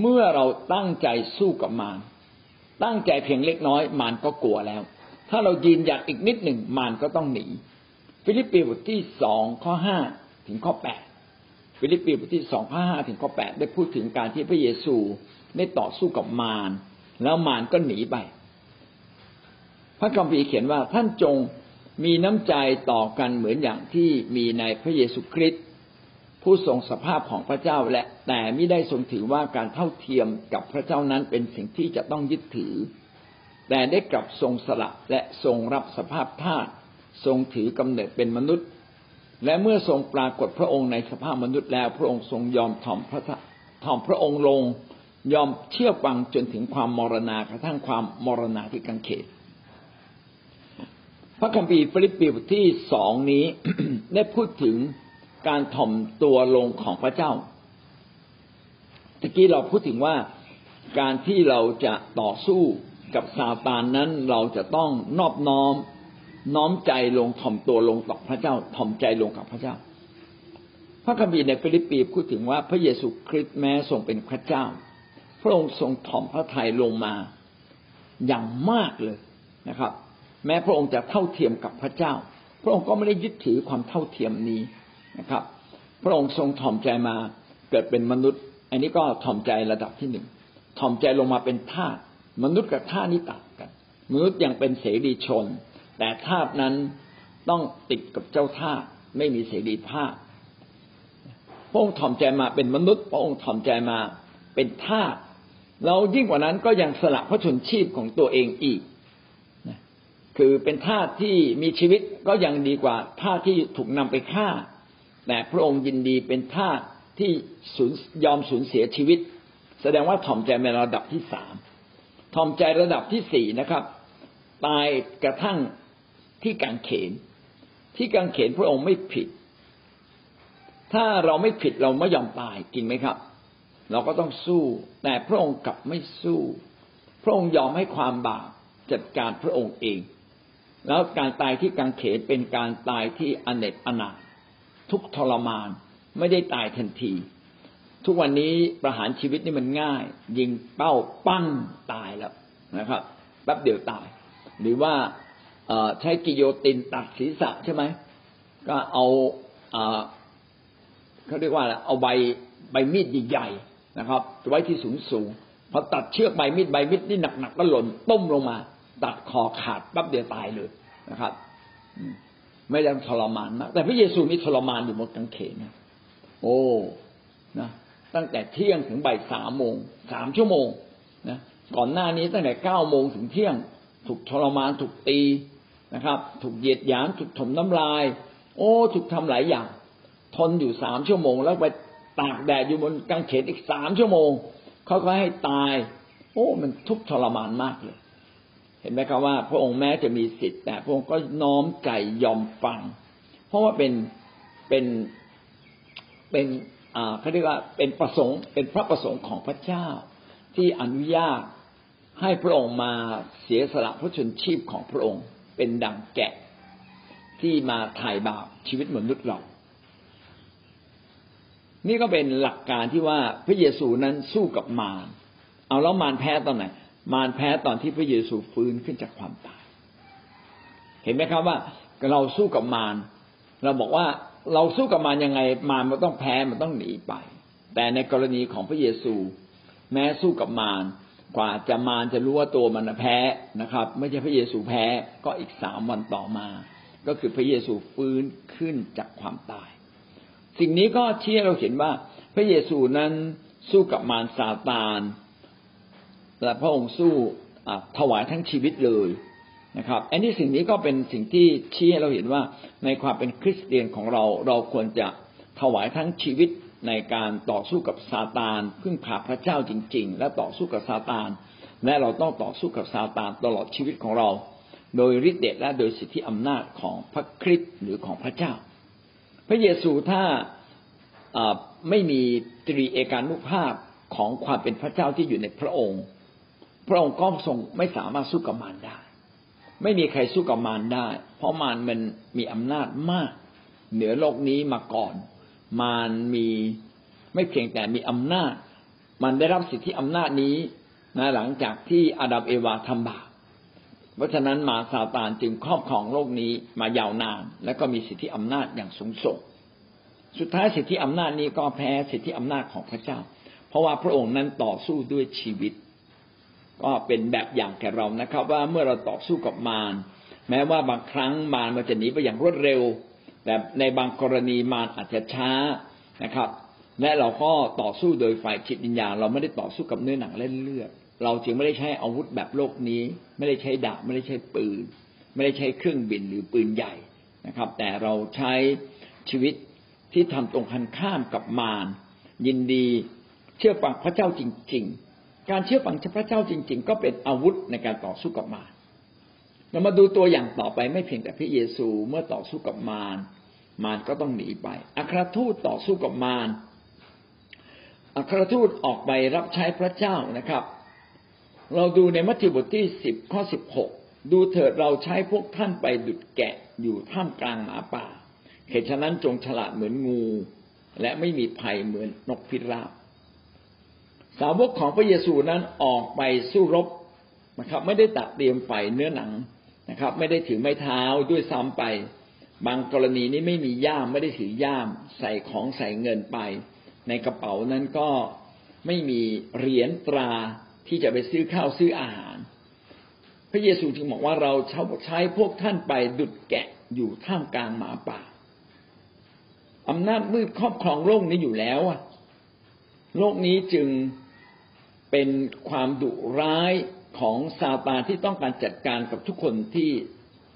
เมื่อเราตั้งใจสู้กับมารตั้งใจเพียงเล็กน้อยมารก็กลัวแล้ว ถ้าเรายืนหยัดอีกนิดหนึ่งมารก็ต้องหนี ฟิลิปปีบทที่สองข้อห้าถึงข้อแปด ฟิลิปปีบทที่สองข้อห้าถึงข้อแปดได้พูดถึงการที่พระเยซูได้ต่อสู้กับมารแล้วมารก็หนีไป พระคัมภีร์เขียนว่าท่านจงมีน้ำใจต่อกันเหมือนอย่างที่มีในพระเยซูคริสต์ผู้ทรงสภาพของพระเจ้าและแต่ไม่ได้ทรงถือว่าการเท่าเทียมกับพระเจ้านั้นเป็นสิ่งที่จะต้องยึดถือ แต่ได้กลับทรงสละและทรงรับสภาพทาสทรงถือกำเนิดเป็นมนุษย์ และเมื่อทรงปรากฏพระองค์ในสภาพมนุษย์แล้ว พระองค์ทรงยอมถ่อมพระถ่อมพระองค์ลง ยอมเชื่อฟังจนถึงความมรณากระทั่งความมรณาที่กังเขนพระคัมภีร์ฟิลิปปีบทที่สองนี้ ได้พูดถึงการถ่อมตัวลงของพระเจ้าตะกี้เราพูดถึงว่าการที่เราจะต่อสู้กับซาตานนั้นเราจะต้องนอบน้อม น้อมใจลงถ่อมตัวลงต่อพระเจ้าถ่อมใจลงกับพระเจ้า พระคัมภีร์ในฟิลิปปีพูดถึงว่าพระเยซูคริสต์แม้ทรงเป็นพระเจ้า พระองค์ทรงถ่อมพระทัยลงมาอย่างมากเลยนะครับ แม้พระองค์จะเท่าเทียมกับพระเจ้า พระองค์ก็ไม่ได้ยึดถือความเท่าเทียมนี้นะครับ พระองค์ทรงถ่อมใจมาเกิดเป็นมนุษย์ อันนี้ก็ถ่อมใจระดับที่หนึ่งถ่อมใจลงมาเป็นทาสมนุษย์กับทาสนี่ต่างกัน มนุษย์ยังเป็นเสรีชน แต่ทาสนั้นต้องติดกับเจ้าทาสไม่มีเสรีภาพพระองค์ถ่อมใจมาเป็นมนุษย์พระองค์ถ่อมใจมาเป็นทาสแล้วยิ่งกว่านั้นก็ยังสละพระชนชีพของตัวเองอีกคือเป็นทาสที่มีชีวิตก็ยังดีกว่าทาสที่ถูกนำไปฆ่า แต่พระองค์ยินดีเป็นทาสที่สูญยอมสูญเสียชีวิต แสดงว่าถ่อมใจในระดับที่สามถ่อมใจระดับที่สี่นะครับ ตายกระทั่ง ที่กังเขน ที่กังเขนพระองค์ไม่ผิด ถ้าเราไม่ผิดเราไม่ยอมตายจริงไหมครับ เราก็ต้องสู้ แต่พระองค์กลับไม่สู้ พระองค์ยอมให้ความบาปจัดการพระองค์เอง แล้วการตายที่กังเขนเป็นการตายที่อเนกอนาถทุกทรมานไม่ได้ตายทันที ทุกวันนี้ประหารชีวิตนี่มันง่าย ยิงเป้าปั้งตายแล้วนะครับแป๊บเดียวตาย หรือว่า ใช้กิโยตินตัดศีรษะใช่ไหมก็เอาเขาเรียกว่าเอาใบใบมีดใหญ่ๆนะครับไว้ที่สูงสูงพอตัดเชือกใบมีดใบมีดนี่หนักๆก็หล่นต้มลงมา ตัดคอขาดปั๊บเดียวตายเลยนะครับไม่ได้ทรมานมากแต่พระเยซูนี่ทรมานอยู่บนกางเขนนะโอ้นะตั้งแต่เที่ยงถึงบ่ายสามโมงสามชั่วโมงนะก่อนหน้านี้ตั้งแต่เก้าโมงถึงเที่ยง ถูกทรมานถูกตี นะครับ ถูกเหยียดหยามถูกถมน้ำลาย โอ้ถูกทำหลายอย่าง ทนอยู่สามชั่วโมง แล้วไปตากแดดอยู่บนกางเขนอีกสามชั่วโมงเขาก็ให้ตาย โอ้ มันทุกทรมานมากเลย เห็นไหมครับว่า พระองค์แม้จะมีสิทธิ์แต่พระองค์ก็น้อมใจยอมฟัง เพราะว่าเป็นเป็นเป็นอ่าเขาเรียกว่าเป็นประสงค์เป็นพระประสงค์ของพระเจ้า ที่อนุญาตให้พระองค์มาเสียสละพระชนชีพของพระองค์ เป็นดังแกะที่มาถ่ายบาปชีวิตมนุษย์เรา นี่ก็เป็นหลักการที่ว่าพระเยซูนั้นสู้กับมารเอาแล้วมารแพ้ตอนไหน มารแพ้ตอนที่พระเยซูฟื้นขึ้นจากความตาย เห็นไหมครับว่าเราสู้กับมารเราบอกว่าเราสู้กับมารยังไงมารมันต้องแพ้มันต้องหนีไป แต่ในกรณีของพระเยซู แม้สู้กับมาร กว่าจะมารจะรู้ว่าตัวมันแพ้นะครับ ไม่ใช่พระเยซูแพ้ก็อีกสามวันต่อมา ก็คือพระเยซูฟื้นขึ้นจากความตาย สิ่งนี้ก็ชี่ยเราเห็นว่า พระเยซูนั้นสู้กับมารซาตานและพระองค์สู้ถวายทั้งชีวิตเลยนะครับ อันนี้สิ่งนี้ก็เป็นสิ่งที่ชี้ให้เราเห็นว่าในความเป็นคริสเตียนของเราเราควรจะถวายทั้งชีวิต ในการต่อสู้กับซาตานพึ่งพาพระเจ้าจริง ๆ และต่อสู้กับซาตาน และเราต้องต่อสู้กับซาตานตลอดชีวิตของเรา โดยฤทธิ์เดชและโดยสิทธิอำนาจของพระคริสต์หรือของพระเจ้า พระเยซูถ้าไม่มีตรีเอกานุภาพของความเป็นพระเจ้าที่อยู่ในพระองค์ พระองค์ก็ทรงไม่สามารถสู้กับมารได้ ไม่มีใครสู้กับมารได้ เพราะมารมันมีอำนาจมาก เหนือโลกนี้มาก่อน มารมีไม่เพียงแต่มีอำนาจ มันได้รับสิทธิอำนาจนี้นะหลังจากที่อาดัมเอวาทำบาปเพราะฉะนั้นมาซาตานจึงครอบครองโลกนี้มายาวนาน และก็มีสิทธิอำนาจอย่างสูงส่ง สุดท้ายสิทธิอำนาจนี้ก็แพ้สิทธิอำนาจของพระเจ้า เพราะว่าพระองค์นั้นต่อสู้ด้วยชีวิต ก็เป็นแบบอย่างแก่เรานะครับ ว่าเมื่อเราต่อสู้กับมารแม้ว่าบางครั้งมารมันจะหนีไปอย่างรวดเร็ว แต่ในบางกรณีมารอาจจะช้านะครับ และเราก็ต่อสู้โดยฝ่ายจิตวิญญาณเราไม่ได้ต่อสู้กับเนื้อหนังเล่นเลือดเราจึงไม่ได้ใช้อาวุธแบบโลกนี้ ไม่ได้ใช้ดาบไม่ได้ใช้ปืน ไม่ได้ใช้เครื่องบินหรือปืนใหญ่นะครับ แต่เราใช้ชีวิตที่ทำตรงกันข้ามกับมารยินดีเชื่อฟังพระเจ้าจริง ๆ การเชื่อฟังพระเจ้าจริง ๆ ก็เป็นอาวุธในการต่อสู้กับมารเรามาดูตัวอย่างต่อไปไม่เพียงแต่พระเยซูเมื่อต่อสู้กับมาร มารก็ต้องหนีไป อัครทูตต่อสู้กับมาร อัครทูตออกไปรับใช้พระเจ้านะครับ เราดูในมัทธิวบทที่สิบข้อสิบหกดูเถิดเราใช้พวกท่านไปดุดแกะอยู่ท่ามกลางหมาป่าเหตุฉะนั้นจงฉลาดเหมือนงู และไม่มีภัยเหมือนนกพิราบ สาวกของพระเยซูนั้นออกไปสู้รบนะครับ ไม่ได้ตัดเตรียมไฟเนื้อหนังนะครับ ไม่ได้ถือไม้เท้าด้วยซ้ำไป บางกรณีนี้ไม่มีย่ามไม่ได้ถือย่าม ใส่ของใส่เงินไป ในกระเป๋านั้นก็ไม่มีเหรียญตราที่จะไปซื้อข้าวซื้ออาหาร พระเยซูจึงบอกว่าเราใช้พวกท่านไปดุดแกะอยู่ท่ามกลางหมาป่าอำนาจมืดครอบครองโลกนี้อยู่แล้วอะโลกนี้จึงเป็นความดุร้ายของซาตานที่ต้องการจัดการกับทุกคนที่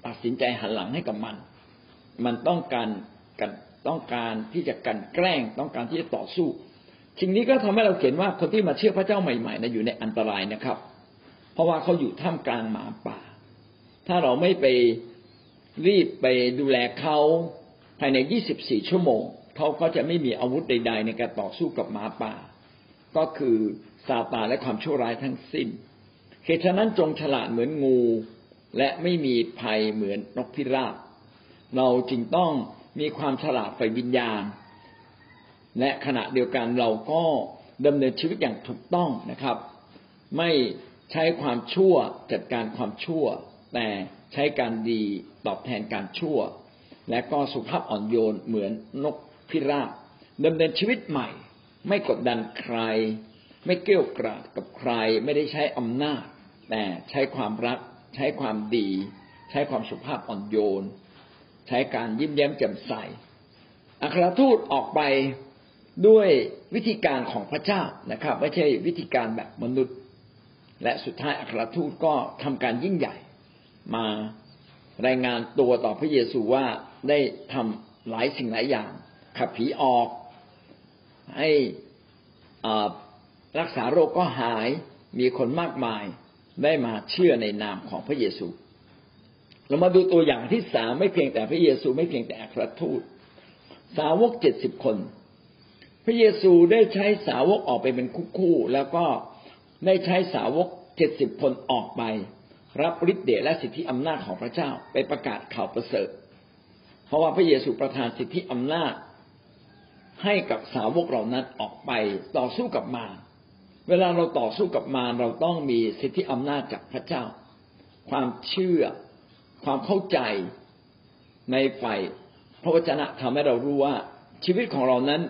ตัดสินใจหันหลังให้กับมัน มันต้องการกันต้องการที่จะกันแกล้งต้องการที่จะต่อสู้สิ่งนี้ก็ทำให้เราเห็นว่าคนที่มาเชื่อพระเจ้าใหม่ๆนะอยู่ในอันตรายนะครับ เพราะว่าเขาอยู่ท่ามกลางหมาป่า ถ้าเราไม่ไปรีบไปดูแลเขาภายใน 24 ชั่วโมงเขาก็จะไม่มีอาวุธใด ๆ ในการต่อสู้กับหมาป่า ก็คือซาตานและความชั่วร้ายทั้งสิ้นเหตุฉะนั้นจงฉลาดเหมือนงู และไม่มีภัยเหมือนนกพิราบ เราจึงต้องมีความฉลาดฝ่ายวิญญาณ และขณะเดียวกันเราก็ดำเนินชีวิตอย่างถูกต้องนะครับ ไม่ใช้ความชั่วจัดการความชั่ว แต่ใช้การดีตอบแทนการชั่ว และก็สุภาพอ่อนโยนเหมือนนกพิราบดำเนินชีวิตใหม่ ไม่กดดันใคร ไม่เกี่ยวกราดกับใคร ไม่ได้ใช้อำนาจ แต่ใช้ความรัก ใช้ความดี ใช้ความสุภาพอ่อนโยน ช้การยิ้มแย้มแจ่มใส อัครทูตออกไปด้วยวิธีการของพระเจ้านะครับ ไม่ใช่วิธีการแบบมนุษย์ และสุดท้ายอัครทูตก็ทำการยิ่งใหญ่ มารายงานตัวต่อพระเยซูว่าได้ทำหลายสิ่งหลายอย่าง ขับผีออก ให้รักษาโรคก็หายมีคนมากมายได้มาเชื่อในนามของพระเยซู เรามาดูตัวอย่างที่สามไม่เพียงแต่พระเยซูไม่เพียงแต่อัครทูต สาวกเจ็ดสิบคน พระเยซูได้ใช้สาวกออกไปเป็นคู่ๆแล้วก็ได้ใช้สาวกเจ็ดสิบคนออกไป รับฤทธิ์เดชและสิทธิอำนาจของพระเจ้าไปประกาศข่าวประเสริฐ เพราะว่าพระเยซูประทานสิทธิอำนาจ ให้กับสาวกเหล่านั้นออกไปต่อสู้กับมารเวลาเราต่อสู้กับมารเราต้องมีสิทธิอำนาจจากพระเจ้า ความเชื่อ ความเข้าใจในฝ่ายพระวจนะทำให้เรารู้ว่าชีวิตของเรานั้น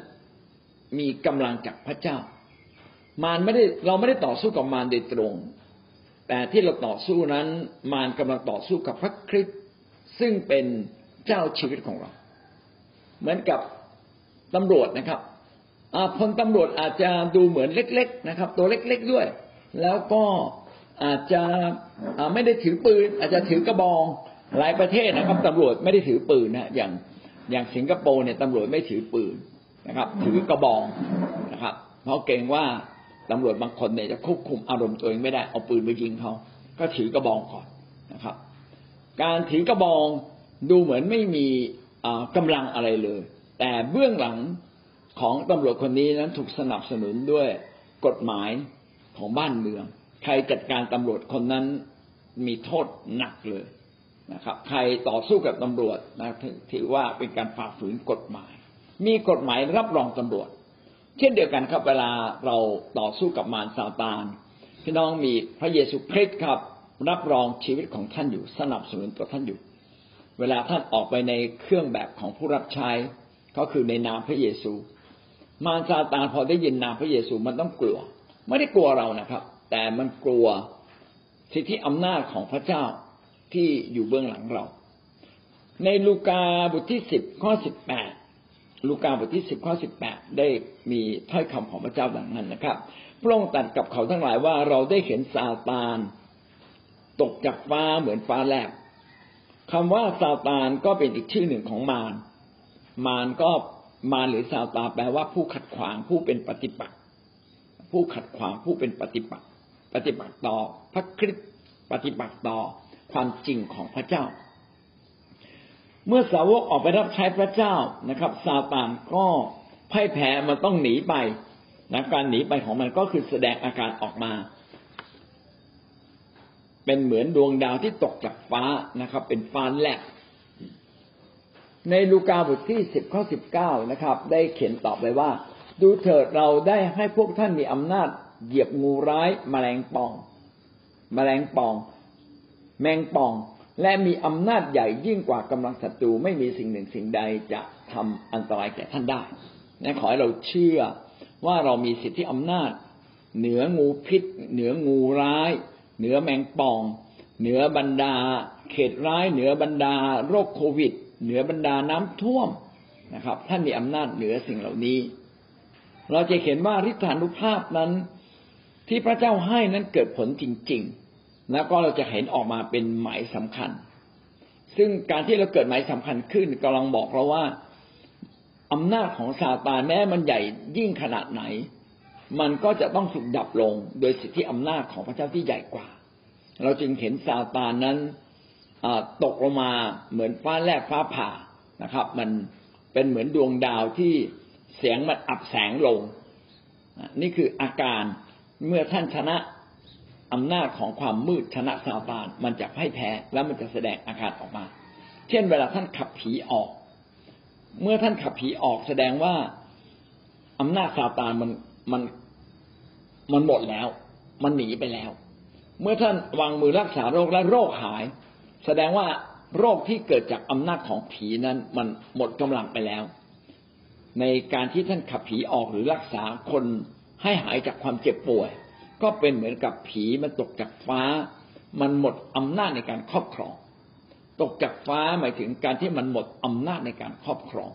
มีกำลังจากพระเจ้า มารไม่ได้เราไม่ได้ต่อสู้กับมารโดยตรง แต่ที่เราต่อสู้นั้น มารกำลังต่อสู้กับพระคริสต์ซึ่งเป็นเจ้าชีวิตของเรา เหมือนกับตำรวจนะครับพลตำรวจอาจจะดูเหมือนเล็ก ๆ นะครับ ตัวเล็ก ๆด้วย แล้วก็ อาจจะไม่ได้ถือปืน อาจจะถือกระบองหลายประเทศนะครับตำรวจไม่ได้ถือปืนนะอย่างอย่างสิงคโปร์เนี่ยตำรวจไม่ถือปืนนะครับ ถือกระบองนะครับ เพราะเกรงว่าตำรวจบางคนเนี่ยจะควบคุมอารมณ์ตัวเองไม่ได้เอาปืนไปยิงเขาก็ถือกระบองก่อนนะครับ การถือกระบองดูเหมือนไม่มีกำลังอะไรเลย แต่เบื้องหลังของตำรวจคนนี้นั้นถูกสนับสนุนด้วยกฎหมายของบ้านเมือง ใครจัดการตำรวจคนนั้นมีโทษหนักเลยนะครับ ใครต่อสู้กับตำรวจนะถือว่าเป็นการฝ่าฝืนกฎหมาย มีกฎหมายรับรองตำรวจ เช่นเดียวกันครับ เวลาเราต่อสู้กับมารซาตานพี่น้องมีพระเยซูคริสต์ครับ รับรองชีวิตของท่านอยู่สนับสนุนตัวท่านอยู่ เวลาท่านออกไปในเครื่องแบบของผู้รับใช้ก็คือในนามพระเยซู มารซาตานพอได้ยินนามพระเยซูมันต้องกลัว ไม่ได้กลัวเรานะครับ แต่มันกลัวสิทธิอำนาจของพระเจ้าที่อยู่เบื้องหลังเรา ในลูกาบทที่สิบข้อสิบแปดลูกาบทที่สิบข้อสิบแปดได้มีถ้อยคำของพระเจ้าดังนั้นนะครับ พระองค์ตรัสกับเขาทั้งหลายว่าเราได้เห็นซาตาน ตกจากฟ้าเหมือนฟ้าแลบคำว่าซาตานก็เป็นอีกชื่อหนึ่งของมาร มารก็มารหรือซาตานแปลว่าผู้ขัดขวางผู้เป็นปฏิปักษ์ผู้ขัดขวางผู้เป็นปฏิปักษ์ ปฏิปักษ์ต่อพระคริสต์ปฏิปักษ์ต่อความจริงของพระเจ้า เมื่อสาวกออกไปรับใช้พระเจ้านะครับซาตานก็พ่ายแพ้มันต้องหนีไปนะการหนีไปของมันก็คือแสดงอาการออกมา เป็นเหมือนดวงดาวที่ตกจากฟ้านะครับ เป็นฟ้าแลบในลูกาบทที่สิบข้อสิบเก้านะครับ ได้เขียนตอบไปว่า ดูเถิดเราได้ให้พวกท่านมีอำนาจ เหยียบงูร้ายมแมลงป่อง แมลงป่อง แมงป่อง และมีอำนาจใหญ่ยิ่งกว่ากำลังศัตรูไม่มีสิ่งหนึ่งสิ่งใดจะทำอันตรายแก่ท่านได้นะขอให้เราเชื่อว่าเรามีสิทธิอำนาจ เหนืองูพิษ เหนืองูร้าย เหนือแมงป่อง เหนือบรรดา เขตร้าย เหนือบรรดา โรคโควิด เหนือบรรดาน้ำท่วมนะครับ ท่านมีอำนาจเหนือสิ่งเหล่านี้ เราจะเห็นว่าฤทธานุภาพนั้น ที่พระเจ้าให้นั้นเกิดผลจริง ๆ แล้วก็เราจะเห็นออกมาเป็นหมายสำคัญ ซึ่งการที่เราเกิดหมายสำคัญขึ้นกำลังบอกเราว่าอำนาจของซาตานแม้มันใหญ่ยิ่งขนาดไหน มันก็จะต้องถูกดับลงโดยสิทธิอำนาจของพระเจ้าที่ใหญ่กว่า เราจึงเห็นซาตานนั้นตกลงมาเหมือนฟ้าแลบฟ้าผ่านะครับ มันเป็นเหมือนดวงดาวที่เสียงมันอับแสงลง นี่คืออาการ เมื่อท่านชนะอำนาจของความมืดชนะซาตานมันจะให้แพ้แล้วมันจะแสดงอาการออกมา เช่น เวลาท่านขับผีออก เมื่อท่านขับผีออกแสดงว่าอำนาจซาตานมันมันมันหมดแล้ว มันหนีไปแล้ว เมื่อท่านวางมือรักษาโรคและโรคหาย แสดงว่าโรคที่เกิดจากอำนาจของผีนั้นมันหมดกำลังไปแล้ว ในการที่ท่านขับผีออกหรือรักษาคน ให้หายจากความเจ็บป่วย ก็เป็นเหมือนกับผีมันตกจากฟ้า มันหมดอำนาจในการครอบครอง ตกจากฟ้าหมายถึงการที่มันหมดอำนาจในการครอบครอง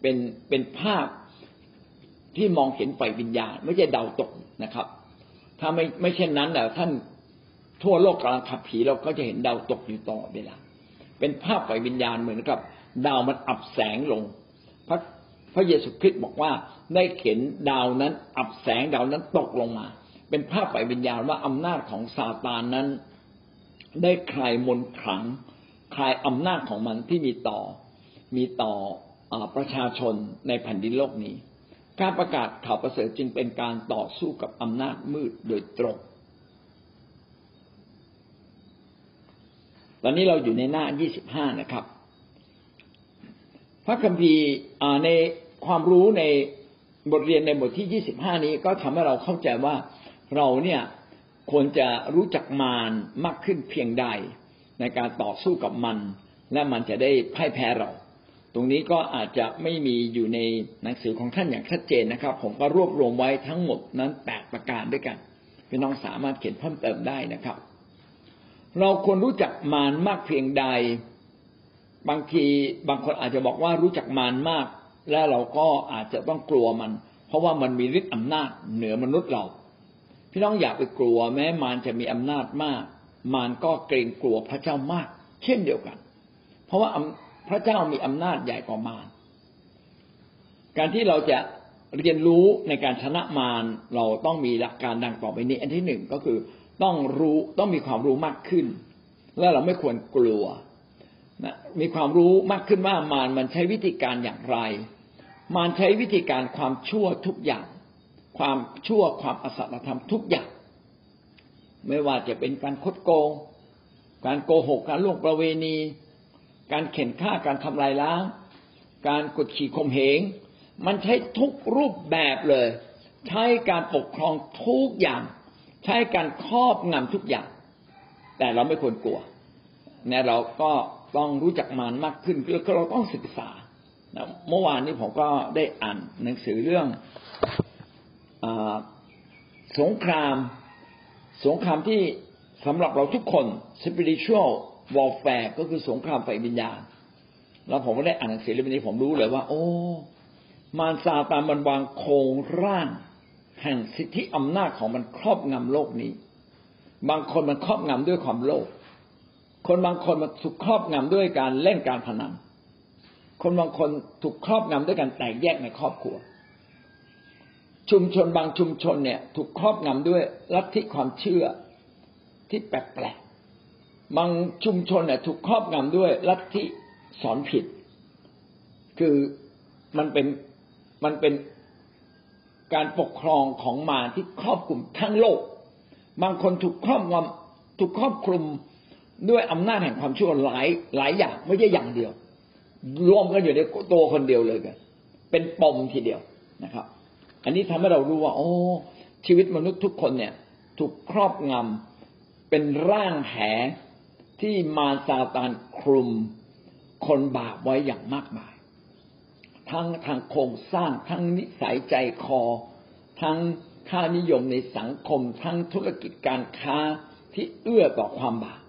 เป็นเป็นภาพที่มองเห็นไฟวิญญาณ ไม่ใช่เดาตกนะครับ ถ้าไม่ไม่เช่นนั้นแล้วท่านทั่วโลกกำลังขับผีเราก็จะเห็นดาวตกอยู่ตลอดเวลาเป็นภาพไฟวิญญาณเหมือนกับ ดาวมันอับแสงลงพระ พระเยซูคริสต์บอกว่าได้เข็นดาวนั้น อับแสงดาวนั้นตกลงมา เป็นภาพฝ่ายวิญญาณว่าอำนาจของซาตานนั้น ได้คลายมนขลัง คลายอำนาจของมันที่มีต่อ มีต่ออประชาชนในแผ่นดินโลกนี้ การประกาศข่าวประเสริฐจึงเป็นการต่อสู้กับอำนาจมืดโดยตรงตอนนี้เราอยู่ในหน้า 25 นะครับ พระคัมภีร์ใน ความรู้ในบทเรียนในบทที่25นี้ก็ทำให้เราเข้าใจว่าเราเนี่ยควรจะรู้จักมารมากขึ้นเพียงใด ในการต่อสู้กับมัน และมันจะได้พ่ายแพ้เรา ตรงนี้ก็อาจจะไม่มีอยู่ในหนังสือของท่านอย่างชัดเจนนะครับ ผมก็รวบรวมไว้ทั้งหมดนั้นแปดประการด้วยกันพี่น้องสามารถเขียนเพิ่มเติมได้นะครับ เราควรรู้จักมารมากเพียงใด บางทีบางคนอาจจะบอกว่ารู้จักมารมาก และเราก็อาจจะต้องกลัวมัน เพราะว่ามันมีฤทธิ์อำนาจเหนือมนุษย์เรา พี่น้องอย่าไปกลัวแม้มารจะมีอำนาจมาก มารก็เกรงกลัวพระเจ้ามาก เช่นเดียวกัน เพราะว่าพระเจ้ามีอำนาจใหญ่กว่ามารการที่เราจะเรียนรู้ในการชนะมารเราต้องมีหลักการดังต่อไปนี้ อันที่หนึ่งก็คือต้องรู้ต้องมีความรู้มากขึ้น และเราไม่ควรกลัวนะมีความรู้มากขึ้นว่ามารมันใช้วิธีการอย่างไร มารใช้วิธีการความชั่วทุกอย่าง ความชั่วความอสัตธรรมทุกอย่าง ไม่ว่าจะเป็นการคดโกง การโกหก การล่วงประเวณี การเข็นฆ่า การทำลายล้าง การกดขี่ข่มเหง มันใช้ทุกรูปแบบเลย ใช้การปกครองทุกอย่าง ใช้การครอบงำทุกอย่าง แต่เราไม่ควรกลัวเนี่ยเราก็ต้องรู้จักมันมากขึ้นคือเราต้องศึกษา เมื่อวานนี้ผมก็ได้อ่านหนังสือเรื่องอสงคราม สงครามที่สำหรับเราทุกคน spiritual warfare ก็คือสงครามไฟวิญญาณแล้วผมก็ได้อ่านหนังสือเล่มนี้ผมรู้เลยว่า โอ้ มารซาตานมันวางโครงร่างแห่งสิทธิอำนาจของมันครอบงำโลกนี้ บางคนมันครอบงำด้วยความโลภคนบางคนมันถูกครอบงำด้วยการเล่นการพนัน คนบางคนถูกครอบงำด้วยการแตกแยกในครอบครัว ชุมชนบางชุมชนเนี่ย ถูกครอบงำด้วยลัทธิความเชื่อที่แปลกๆบางชุมชนเนี่ยถูกครอบงำด้วยลัทธิสอนผิด คือมันเป็นมันเป็นการปกครองของมาที่ครอบคลุมทั้งโลก บางคนถูกครอบงำถูกครอบคลุมด้วยอำนาจแห่งความชั่วหลายหลายอย่างไม่ใช่อย่างเดียว รวมกันอยู่ในตัวคนเดียวเลยกันเป็นปมทีเดียวนะครับ อันนี้ทำให้เรารู้ว่า โอ้ ชีวิตมนุษย์ทุกคนเนี่ย ถูกครอบงำเป็นร่างแหที่มาซาตานคลุมคนบาปไว้อย่างมากมาย ทั้งทางโครงสร้างทั้งนิสัยใจคอ ทั้งค่านิยมในสังคม ทั้งธุรกิจการค้าที่เอื้อต่อความบาป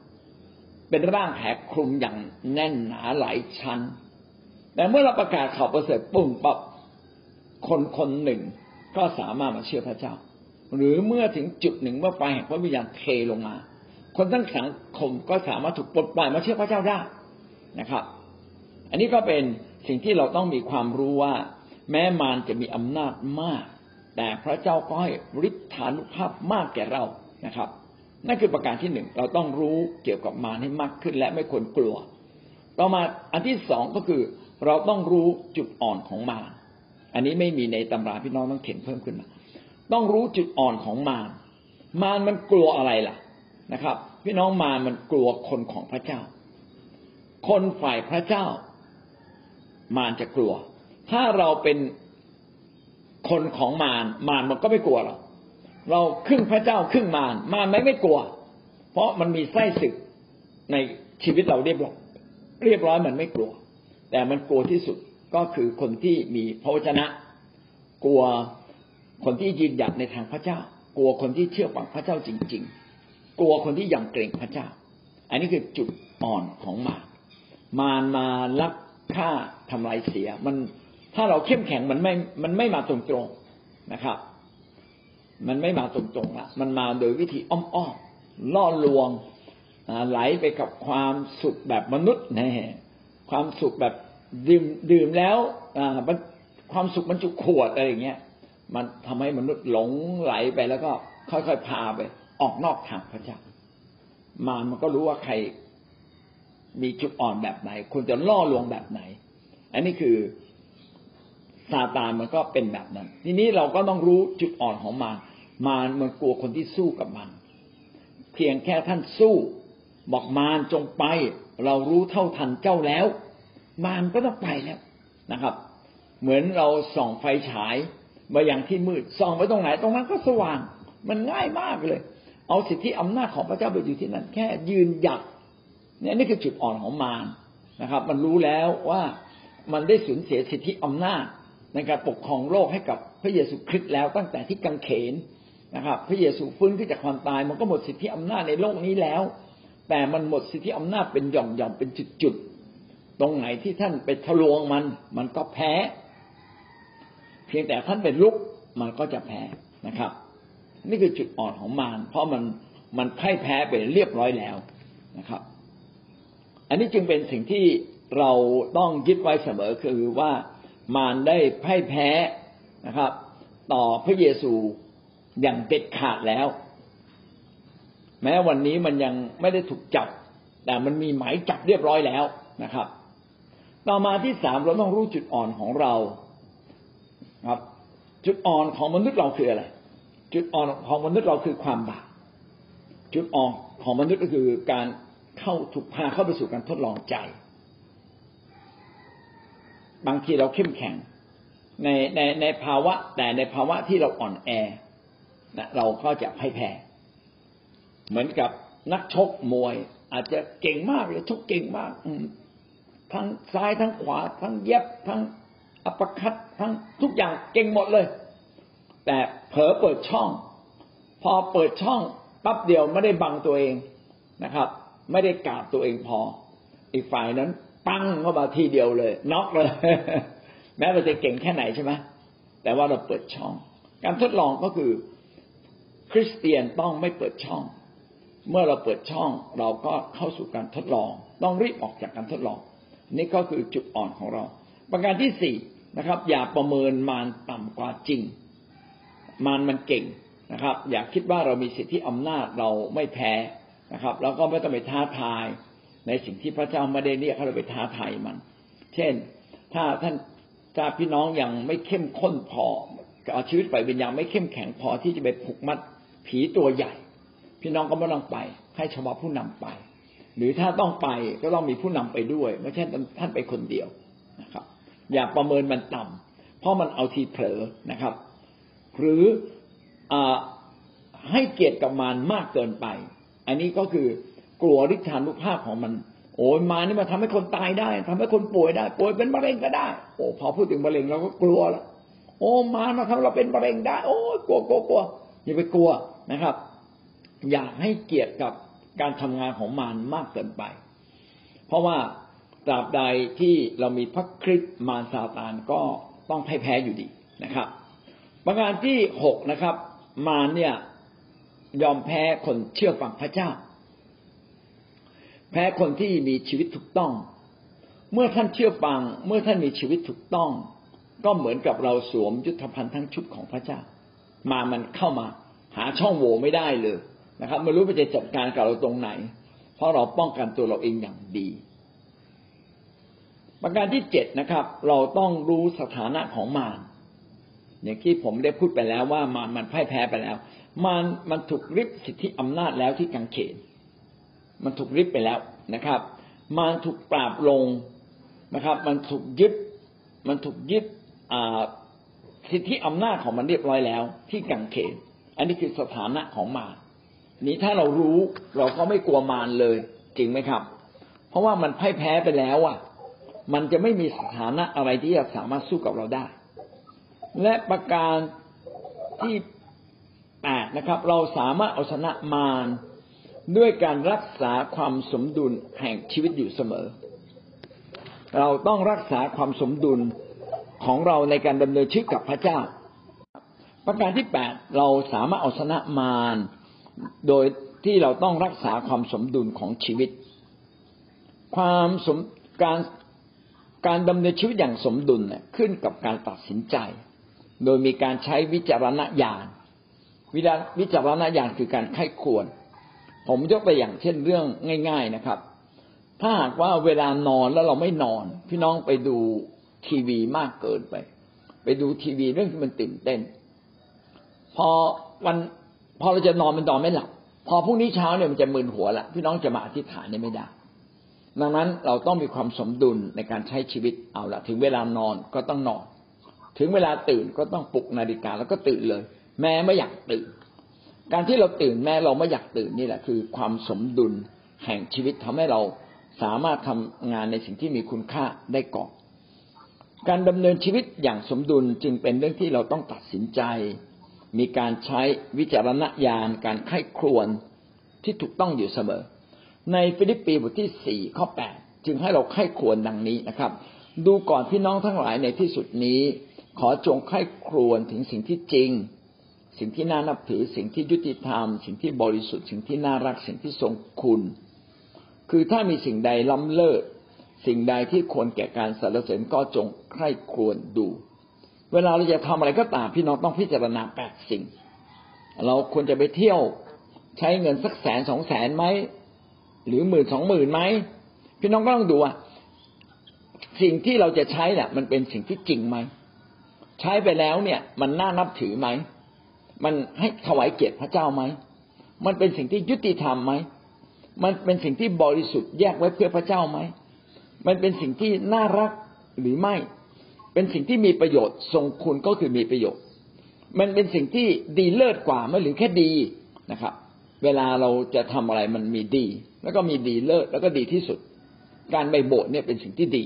เป็นร่างแหคลุมอย่างแน่นหนาหลายชั้น แต่เมื่อเราประกาศข่าวประเสริฐปุ่มปับคนคนหนึ่งก็สามารถมาเชื่อพระเจ้า หรือเมื่อถึงจุดหนึ่งเมื่อไฟแห่งพระวิญญาณเทลงมา คนทั้งสังคมก็สามารถถูกปลดปล่อยมาเชื่อพระเจ้าได้นะครับ อันนี้ก็เป็นสิ่งที่เราต้องมีความรู้ว่า แม้มารจะมีอำนาจมาก แต่พระเจ้าก็ให้ฤทธานุภาพมากแก่เรานะครับนั่นคือประการที่หนึ่งเราต้องรู้เกี่ยวกับมารให้มากขึ้นและไม่ควรกลัว ต่อมาอันที่สองก็คือ เราต้องรู้จุดอ่อนของมารอันนี้ไม่มีในตำราพี่น้องต้องเขียนเพิ่มขึ้นมา ต้องรู้จุดอ่อนของมารมารมันกลัวอะไรล่ะนะครับ พี่น้องมารมันกลัวคนของพระเจ้า คนฝ่ายพระเจ้า มารจะกลัว ถ้าเราเป็นคนของมารมารมันก็ไม่กลัวหรอกเราครึ่งพระเจ้าครึ่งมารมารไม่ไม่กลัว เพราะมันมีไส้ศึกในชีวิตเราเรียบร้อยเรียบร้อยมันไม่กลัว แต่มันกลัวที่สุดก็คือคนที่มีพระวจนะ กลัวคนที่ยืนหยัดในทางพระเจ้า กลัวคนที่เชื่อฟังพระเจ้าจริง ๆ กลัวคนที่ยังเกรงพระเจ้า อันนี้คือจุดอ่อนของมารมารมาลักฆ่าทำลายเสีย มันถ้าเราเข้มแข็งมันไม่มันไม่มาตรงๆนะครับ มันไม่มาตรงๆละมันมาโดยวิธีอ้อมๆล่อลวงไหลไปกับความสุขแบบมนุษย์แน่ ความสุขแบบดื่มดื่มแล้วความสุขมันจุขวดอะไรอย่างเงี้ย มันทำให้มนุษย์หลงไหลไปแล้วก็ค่อยๆพาไป ออกนอกทางพระเจ้ามามันก็รู้ว่าใครมีจุดอ่อนแบบไหนควรจะล่อลวงแบบไหน อันนี้คือซาตานมันก็เป็นแบบนั้น ทีนี้เราก็ต้องรู้จุดอ่อนของมารมารมันกลัวคนที่สู้กับมัน เพียงแค่ท่านสู้ บอกมารจงไป เรารู้เท่าทันเจ้าแล้วมารก็ต้องไปแล้วนะครับ เหมือนเราส่องไฟฉายมาอย่างที่มืดส่องไปตรงไหนตรงนั้นก็สว่าง มันง่ายมากเลย เอาสิทธิอำนาจของพระเจ้าไปอยู่ที่นั่นแค่ยืนหยัดเนี่ยนี่คือจุดอ่อนของมารนะครับ มันรู้แล้วว่ามันได้สูญเสียสิทธิอำนาจในการปกครองโลกให้กับพระเยซูคริสต์แล้วตั้งแต่ที่กังเขนนะครับ พระเยซูฟื้นขึ้นจากความตายมันก็หมดสิทธิอำนาจในโลกนี้แล้ว แต่มันหมดสิทธิอำนาจเป็นหย่อมหย่อมเป็นจุดๆตรงไหนที่ท่านไปทะลวงมัน มันก็แพ้ เพียงแต่ท่านเป็นลุกมันก็จะแพ้นะครับ นี่คือจุดอ่อนของมารเพราะมันมันพ่ายแพ้ไปเรียบร้อยแล้วนะครับ อันนี้จึงเป็นสิ่งที่เราต้องยึดไว้เสมอคือว่ามารได้พ่ายแพ้นะครับ ต่อพระเยซูอย่างเด็ดขาดแล้ว แม้วันนี้มันยังไม่ได้ถูกจับ แต่มันมีหมายจับเรียบร้อยแล้วนะครับ ต่อมาที่สามเราต้องรู้จุดอ่อนของเราครับ จุดอ่อนของมนุษย์เราคืออะไร จุดอ่อนของมนุษย์เราคือความบาปจุดอ่อนของมนุษย์ก็คือการเข้าถูกพาเข้าไปสู่การทดลองใจ บางทีเราเข้มแข็งในในในภาวะแต่ในภาวะที่เราอ่อนแอนะเราก็จะพ่ายแพ้ เหมือนกับนักชกมวย อาจจะเก่งมากเลยชกเก่งมากทั้งซ้ายทั้งขวา ทั้งเย็บทั้งอัปคัตทั้งทุกอย่างเก่งหมดเลย แต่เผลอเปิดช่อง พอเปิดช่องปั๊บเดียวไม่ได้บังตัวเองนะครับ ไม่ได้กาดตัวเองพอ อีกฝ่ายนั้น ปังเข้ามาทีเดียวเลยน็อกเลย แม้เราจะเก่งแค่ไหนใช่ไหมแต่ว่าเราเปิดช่อง การทดลองก็คือ คริสเตียนต้องไม่เปิดช่อง เมื่อเราเปิดช่องเราก็เข้าสู่การทดลอง ต้องรีบออกจากการทดลอง นี่ก็คือจุดอ่อนของเรา ประการที่สี่นะครับ อย่าประเมินมารต่ำกว่าจริง มารมันเก่งนะครับ อย่าคิดว่าเรามีสิทธิอำนาจเราไม่แพ้นะครับ แล้วก็ไม่ต้องไปท้าทายในสิ่งที่พระเจ้าไม่ได้เรียกให้เราไปท้าทายมัน เช่น ถ้าท่านถ้าพี่น้องยังไม่เข้มข้นพอเอาชีวิตไปเป็นยังไม่เข้มแข็งพอที่จะไปผูกมัดผีตัวใหญ่ พี่น้องก็ไม่ต้องไป ให้เฉพาะผู้นำไป หรือถ้าต้องไปก็ต้องมีผู้นำไปด้วย ไม่ใช่ท่านไปคนเดียวนะครับ อย่าประเมินมันต่ำเพราะมันเอาทีเผลอนะครับ หรืออให้เกียรติกับมันมากเกินไป อันนี้ก็คือกลัวฤทธานุภาพของมัน โอ้ยมานี่มาทำให้คนตายได้ทำให้คนป่วยได้ ป่วยเป็นมะเร็งก็ได้ โอ้พอพูดถึงมะเร็งเราก็กลัวล้วโอ้มามาทำเราเป็นมะเร็งได้ โอ้กลัวกลัวกลัวอย่าไปกลัวนะครับ อย่าให้เกียรติกับการทำงานของมารมากเกินไป เพราะว่าตราบใดที่เรามีพระคริสต์มารซาตานก็ต้องแพ้แพ้อยู่ดีนะครับ ประการที่หกนะครับ มารเนี่ยยอมแพ้คนเชื่อฟังพระเจ้า แพ้คนที่มีชีวิตถูกต้อง เมื่อท่านเชื่อฟัง เมื่อท่านมีชีวิตถูกต้อง ก็เหมือนกับเราสวมยุทธภัณฑ์ทั้งชุดของพระเจ้า มามันเข้ามา หาช่องโหว่ไม่ได้เลย นะครับไม่รู้ว่าจะจัดการกับเราตรงไหน เพราะเราป้องกันตัวเราเองอย่างดี ประการที่เจ็ดนะครับ เราต้องรู้สถานะของมารอย่างที่ผมได้พูดไปแล้วว่ามารมันพ่ายแพ้ไปแล้วมารมันถูกริบสิทธิอำนาจแล้วที่กังเขน มันถูกริบไปแล้วนะครับมารถูกปราบลงนะครับ มันถูกยึด มันถูกยึดสิทธิอำนาจของมันเรียบร้อยแล้ว ที่กังเขน อันนี้คือสถานะของมาร นี้ถ้าเรารู้เราก็ไม่กลัวมารเลยจริงไหมครับ เพราะว่ามันพ่ายแพ้ไปแล้วอะ มันจะไม่มีสถานะอะไรที่จะสามารถสู้กับเราได้ และประการที่แปดนะครับ เราสามารถเอาชนะมารด้วยการรักษาความสมดุลแห่งชีวิตอยู่เสมอ เราต้องรักษาความสมดุลของเราในการดำเนินชีวิตกับพระเจ้า ประการที่แปดเราสามารถเอาชนะมาร โดยที่เราต้องรักษาความสมดุลของชีวิต ความสมการการดำเนินชีวิตอย่างสมดุลเนี่ยขึ้นกับการตัดสินใจ โดยมีการใช้วิจารณญาณวิจารณญาณคือการไข้ควร ผมยกตัวอย่างเช่นเรื่องง่าย ๆนะครับ ถ้าหากว่าเวลานอนแล้วเราไม่นอน พี่น้องไปดูทีวีมากเกินไป ไปดูทีวีเรื่องที่มันตื่นเต้น พอวัน พอเราจะนอนมันนอนไม่หลับพอพรุ่งนี้เช้าเนี่ยมันจะมึนหัวละพี่น้องจะมาอธิษฐานเนี่ยไม่ได้ ดังนั้นเราต้องมีความสมดุลในการใช้ชีวิตเอาละถึงเวลานอนก็ต้องนอน ถึงเวลาตื่นก็ต้องปลุกนาฬิกาแล้วก็ตื่นเลย แม้ไม่อยากตื่น การที่เราตื่นแม้เราไม่อยากตื่นนี่แหละคือ ความสมดุลแห่งชีวิตทำให้เราสามารถทำงานในสิ่งที่มีคุณค่าได้ก่อนการดำเนินชีวิตอย่างสมดุลจึงเป็นเรื่องที่เราต้องตัดสินใจ มีการใช้วิจารณญาณการไข้ครวนที่ถูกต้องอยู่เสมอ ในฟิลิปปีบทที่สี่ข้อแปดจึงให้เราไข้ครวนดังนี้นะครับ ดูก่อนพี่น้องทั้งหลายในที่สุดนี้ ขอจงไข้ครวนถึงสิ่งที่จริง สิ่งที่น่านับถือสิ่งที่ยุติธรรม สิ่งที่บริสุทธิ์สิ่งที่น่ารักสิ่งที่ทรงคุณ คือถ้ามีสิ่งใดล้ำเลิศสิ่งใดที่ควรแก่การสรรเสริญก็จงใคร่ครวญดู เวลาเราจะทำอะไรก็ตามพี่น้องต้องพิจารณาแปดสิ่ง เราควรจะไปเที่ยวใช้เงินสักแสนสองแสนไหมหรือหมื่นสองหมื่นไหมพี่น้องก็ต้องดูว่า สิ่งที่เราจะใช้เนี่ยมันเป็นสิ่งที่จริงไหมใช้ไปแล้วเนี่ย มันน่านับถือไหมมันให้ถวายเกียรติพระเจ้าไหมมันเป็นสิ่งที่ยุติธรรมไหมมันเป็นสิ่งที่บริสุทธิ์แยกไว้เพื่อพระเจ้าไหมมันเป็นสิ่งที่น่ารักหรือไม่ เป็นสิ่งที่มีประโยชน์ทรงคุณก็คือมีประโยชน์ มันเป็นสิ่งที่ดีเลิศกว่าไม่หรือแค่ดีนะครับ เวลาเราจะทำอะไรมันมีดี แล้วก็มีดีเลิศแล้วก็ดีที่สุด การไปโบสถ์เนี่ยเป็นสิ่งที่ดี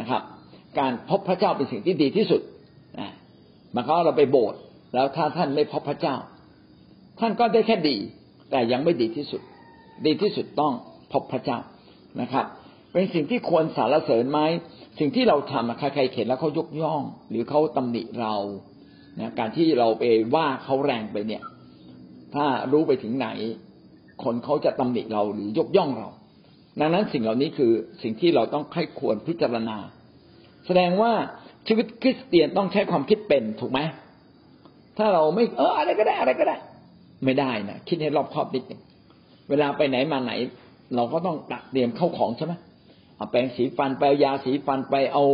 นะครับ การพบพระเจ้าเป็นสิ่งที่ดีที่สุดนะมาเขาเราไปโบสถ์แล้วถ้าท่านไม่พบพระเจ้า ท่านก็ได้แค่ดี แต่ยังไม่ดีที่สุด ดีที่สุดต้องพบพระเจ้านะครับ เป็นสิ่งที่ควรสารเสริญไหม สิ่งที่เราทำใครๆเห็นแล้วเขายกย่อง หรือเขาตำหนิเรานะการที่เราไปว่าเขาแรงไปเนี่ย ถ้ารู้ไปถึงไหน คนเขาจะตำหนิเราหรือยกย่องเรา ดังนั้นสิ่งเหล่านี้คือสิ่งที่เราต้องให้ควรพิจารณา แสดงว่าชีวิตคริสเตียนต้องใช้ความคิดเป็นถูกไหมถ้าเราไม่เอออะไรก็ได้อะไรก็ได้ ไม่ได้นะคิดให้รอบคอบนิดหนึ่งเวลาไปไหนมาไหน เราก็ต้องตัดเตรียมเข้าของใช่ไหม เอาแปรงสีฟันไปยาสีฟันไปเอา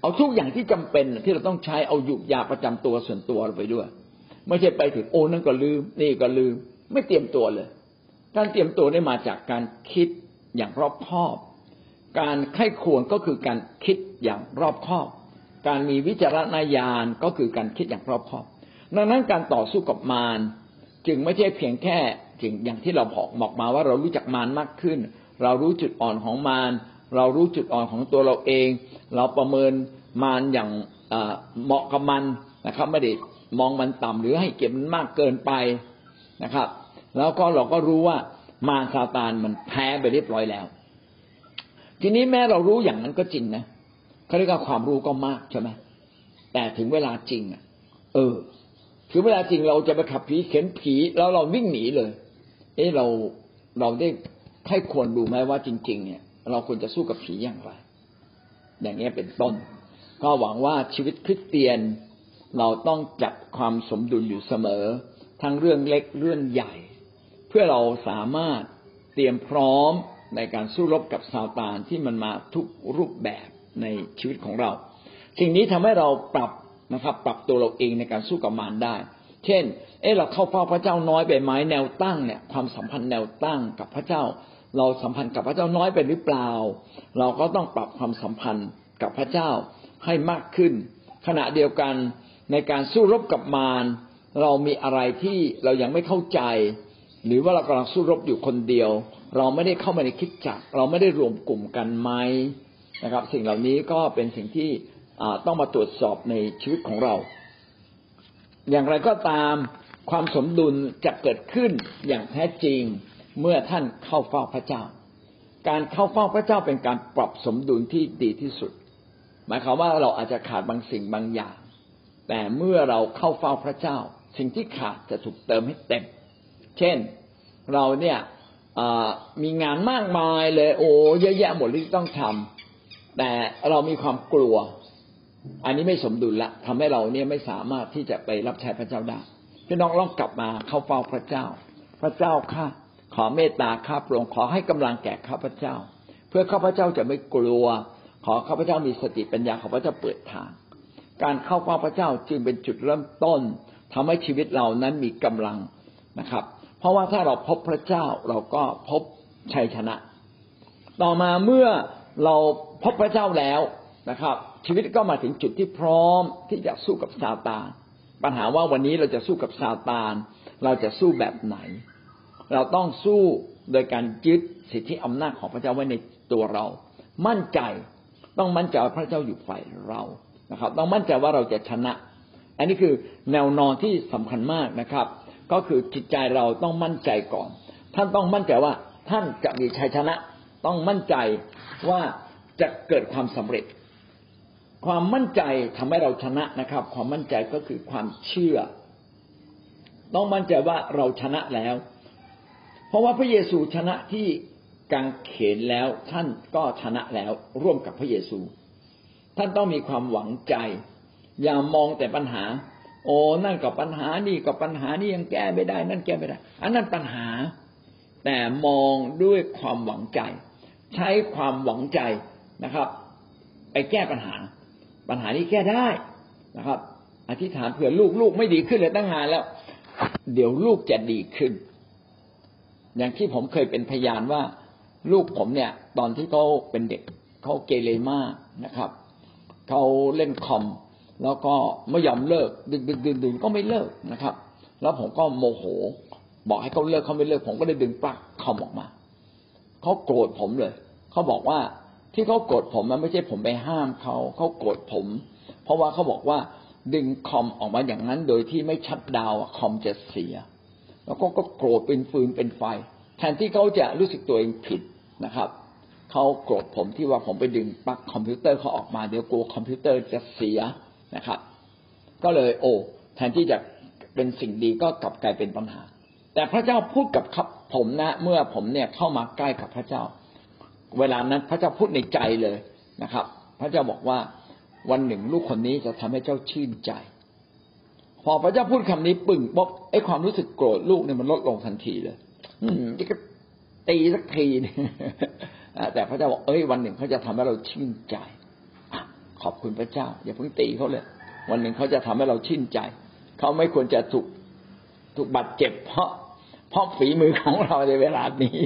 เอาทุกอย่างที่จำเป็นที่เราต้องใช้เอาหยุกยาประจำตัวส่วนตัวเราไปด้วย ไม่ใช่ไปถึงโอ้นั่นก็ลืม นี่ก็ลืม ไม่เตรียมตัวเลย การเตรียมตัวได้มาจากการคิดอย่างรอบคอบ การไข้ควรก็คือการคิดอย่างรอบคอบ การมีวิจารณญาณก็คือการคิดอย่างรอบคอบ ดังนั้นการต่อสู้กับมารจึงไม่ใช่เพียงแค่จึงอย่างที่เราบอกบอกมาว่าเรารู้จักมารมากขึ้น เรารู้จุดอ่อนของมาร เรารู้จุดอ่อนของตัวเราเอง เราประเมินมารอย่างเหมาะกับมันนะครับ ไม่ได้มองมันต่ำหรือให้เก็บมันมากเกินไปนะครับ แล้วก็เราก็รู้ว่ามารซาตานมันแพ้ไปเรียบร้อยแล้ว ทีนี้แม้เรารู้อย่างนั้นก็จริงนะเขาเรียกว่าความรู้ก็มากใช่ไหมแต่ถึงเวลาจริงอะ เออ ถึงเวลาจริงเราจะไปขับผีเข็นผีแล้วเราวิ่งหนีเลย เอ๊ะเราเราได้ให้ควรดูไหมว่าจริง ๆ เนี่ย เราควรจะสู้กับผีอย่างไร อย่างนี้เป็นต้น ก็หวังว่าชีวิตคริสเตียนเราต้องจัดความสมดุลอยู่เสมอ ทั้งเรื่องเล็กเรื่องใหญ่ เพื่อเราสามารถเตรียมพร้อมในการสู้รบกับซาตานที่มันมาทุกรูปแบบในชีวิตของเรา สิ่งนี้ทำให้เราปรับนะครับ ปรับตัวเราเองในการสู้กับมารได้ เช่น เออเราเข้าเฝ้าพระเจ้าน้อยไปไหมแนวตั้งเนี่ย ความสัมพันธ์แนวตั้งกับพระเจ้า เราสัมพันธ์กับพระเจ้าน้อยไปหรือเปล่า เราก็ต้องปรับความสัมพันธ์กับพระเจ้าให้มากขึ้น ขณะเดียวกันในการสู้รบกับมารเรามีอะไรที่เรายังไม่เข้าใจ หรือว่าเรากำลังสู้รบอยู่คนเดียว เราไม่ได้เข้ามาในคิดจักเราไม่ได้รวมกลุ่มกันไหมนะครับ สิ่งเหล่านี้ก็เป็นสิ่งที่ต้องมาตรวจสอบในชีวิตของเรา อย่างไรก็ตามความสมดุลจะเกิดขึ้นอย่างแท้จริง เมื่อท่านเข้าเฝ้าพระเจ้า การเข้าเฝ้าพระเจ้าเป็นการปรับสมดุลที่ดีที่สุด หมายความว่าเราอาจจะขาดบางสิ่งบางอย่าง แต่เมื่อเราเข้าเฝ้าพระเจ้า สิ่งที่ขาดจะถูกเติมให้เต็ม เช่นเราเนี่ยมีงานมากมายเลย โอ้เยอะแยะหมดที่ต้องทำแต่เรามีความกลัว อันนี้ไม่สมดุลละทำให้เราเนี่ยไม่สามารถที่จะไปรับใช้พระเจ้าได้พี่น้องลองกลับมาเข้าเฝ้าพระเจ้า พระเจ้าข้า ขอเมตตาข้าพระองค์ขอให้กำลังแก่ข้าพเจ้า เพื่อข้าพเจ้าจะไม่กลัว ขอข้าพเจ้ามีสติปัญญาขอพเจ้าเปิดทาง การเข้าเฝ้าพระเจ้าจึงเป็นจุดเริ่มต้นทำให้ชีวิตเรานั้นมีกำลังนะครับ เพราะว่าถ้าเราพบพระเจ้าเราก็พบชัยชนะ ต่อมาเมื่อเราพบพระเจ้าแล้วนะครับ ชีวิตก็มาถึงจุดที่พร้อมที่จะสู้กับซาตานปัญหาว่าวันนี้เราจะสู้กับซาตาน เราจะสู้แบบไหน เราต้องสู้โดยการยึดสิทธิอำนาจของพระเจ้าไว้ในตัวเรา มั่นใจต้องมั่นใจว่าพระเจ้าอยู่ฝ่ายเรานะครับ ต้องมั่นใจว่าเราจะชนะ อันนี้คือแนวนอนที่สำคัญมากนะครับ ก็คือจิตใจเราต้องมั่นใจก่อน ท่านต้องมั่นใจว่าท่านจะมีชัยชนะ ต้องมั่นใจว่าจะเกิดความสำเร็จ ความมั่นใจทำให้เราชนะนะครับ ความมั่นใจก็คือความเชื่อ ต้องมั่นใจว่าเราชนะแล้ว ราะว่าพระเยซูชนะที่กางเขนแล้วท่านก็ชนะแล้วร่วมกับพระเยซู ท่านต้องมีความหวังใจ อย่ามองแต่ปัญหา โอ้นั่นกับปัญหานี่กับปัญหานี่ยังแก้ไม่ได้ นั่นแก้ไม่ได้ อันนั้นปัญหา แต่มองด้วยความหวังใจ ใช้ความหวังใจนะครับ ไปแก้ปัญหา ปัญหานี้แก้ได้นะครับ อธิษฐานเผื่อลูกลูกไม่ดีขึ้นเลยตั้งนานแล้ว เดี๋ยวลูกจะดีขึ้น อย่างที่ผมเคยเป็นพยานว่าลูกผมเนี่ย ตอนที่เขาเป็นเด็กเขาเกเรมากนะครับเขาเล่นคอมแล้วก็ไม่ยอมเลิกดึงดึงดึงดึงก็ไม่เลิกนะครับ แล้วผมก็โมโห บอกให้เขาเลิกเขาไม่เลิก ผมก็เลยดึงปลั๊กคอมออกมาเขาโกรธผมเลยเขาบอกว่าที่เขาโกรธผมมันไม่ใช่ผมไปห้ามเขาเขาโกรธผม เพราะว่าเขาบอกว่าดึงคอมออกมาอย่างนั้นโดยที่ไม่ shut down คอมจะเสีย แล้วก็ก็โกรธเป็นฟืนเป็นไฟ แทนที่เขาจะรู้สึกตัวเองผิดนะครับเขาโกรธผมที่ว่าผมไปดึงปลั๊กคอมพิวเตอร์เขาออกมาเดี๋ยวกลัวคอมพิวเตอร์จะเสียนะครับ ก็เลยโอ้แทนที่จะเป็นสิ่งดีก็กลับกลายเป็นปัญหา แต่พระเจ้าพูดกับครับผมนะ เมื่อผมเนี่ยเข้ามาใกล้กับพระเจ้า เวลานั้นพระเจ้าพูดในใจเลยนะครับ พระเจ้าบอกว่าวันหนึ่งลูกคนนี้จะทำให้เจ้าชื่นใจ พอพระเจ้าพูดคำนี้ปึ่งป๊บไอ้ความรู้สึกโกรธลูกเนี่ยมันลดลงทันทีเลยอืมก็ตีสักทีนึงแต่พระเจ้าบอกเอ้ยวันหนึ่งเขาจะทำให้เราชื่นใจขอบคุณพระเจ้า อย่าเพิ่งตีเขาเลย วันหนึ่งเขาจะทำให้เราชื่นใจ เขาไม่ควรจะถูกถูกบาดเจ็บ เพราะเพราะฝีมือของเราในเวลานี้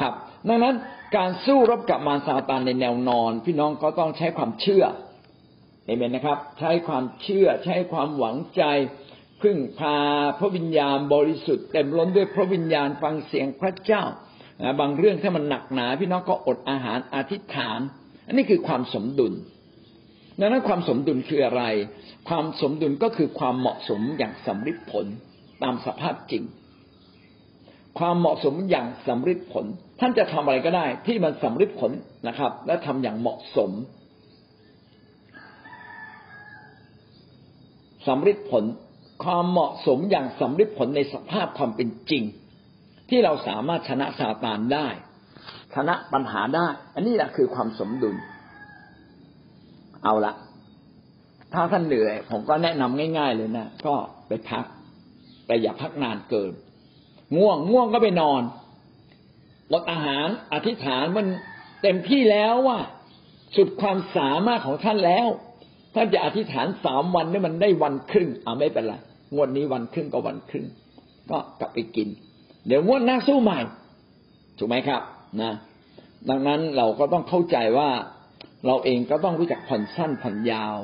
ครับ ดังนั้นการสู้รบกับมารซาตานในแนวนอน พี่น้องก็ต้องใช้ความเชื่อ เห็นไหมนะครับ ใช้ความเชื่อใช้ความหวังใจ พึ่งพาพระวิญญาณบริสุทธิ์เต็มล้นด้วยพระวิญญาณฟังเสียงพระเจ้าบางเรื่องถ้ามันหนักหนา พี่น้องก็อดอาหารอธิษฐาน อันนี้คือความสมดุลดังนั้นความสมดุลคืออะไร ความสมดุลก็คือความเหมาะสมอย่างสำเร็จผลตามสภาพจริง ความเหมาะสมอย่างสำเร็จผล ท่านจะทำอะไรก็ได้ ที่มันสำเร็จผลนะครับ และทำอย่างเหมาะสม สำเร็จผลความเหมาะสมอย่างสำเร็จผลในสภาพความเป็นจริง ที่เราสามารถชนะซาตานได้ ชนะปัญหาได้ อันนี้แหละคือความสมดุล เอาละถ้าท่านเหนื่อย ผมก็แนะนำง่าย ๆ เลยนะก็ไปพักแต่อย่าพักนานเกิน ง่วงง่วงก็ไปนอนลดอาหารอธิษฐานมันเต็มที่แล้วว่า สุดความสามารถของท่านแล้ว ท่านจะอธิษฐานสามวันนี่มันได้วันครึ่งอ่าไม่เป็นไร งวดนี้วันครึ่งก็วันครึ่ง ก็กลับไปกิน เดี๋ยวงวดหน้าสู้ใหม่ ถูกไหมครับ นะ ดังนั้นเราก็ต้องเข้าใจว่าเราเองก็ต้องรู้จักผ่อนสั้นผ่อนยาว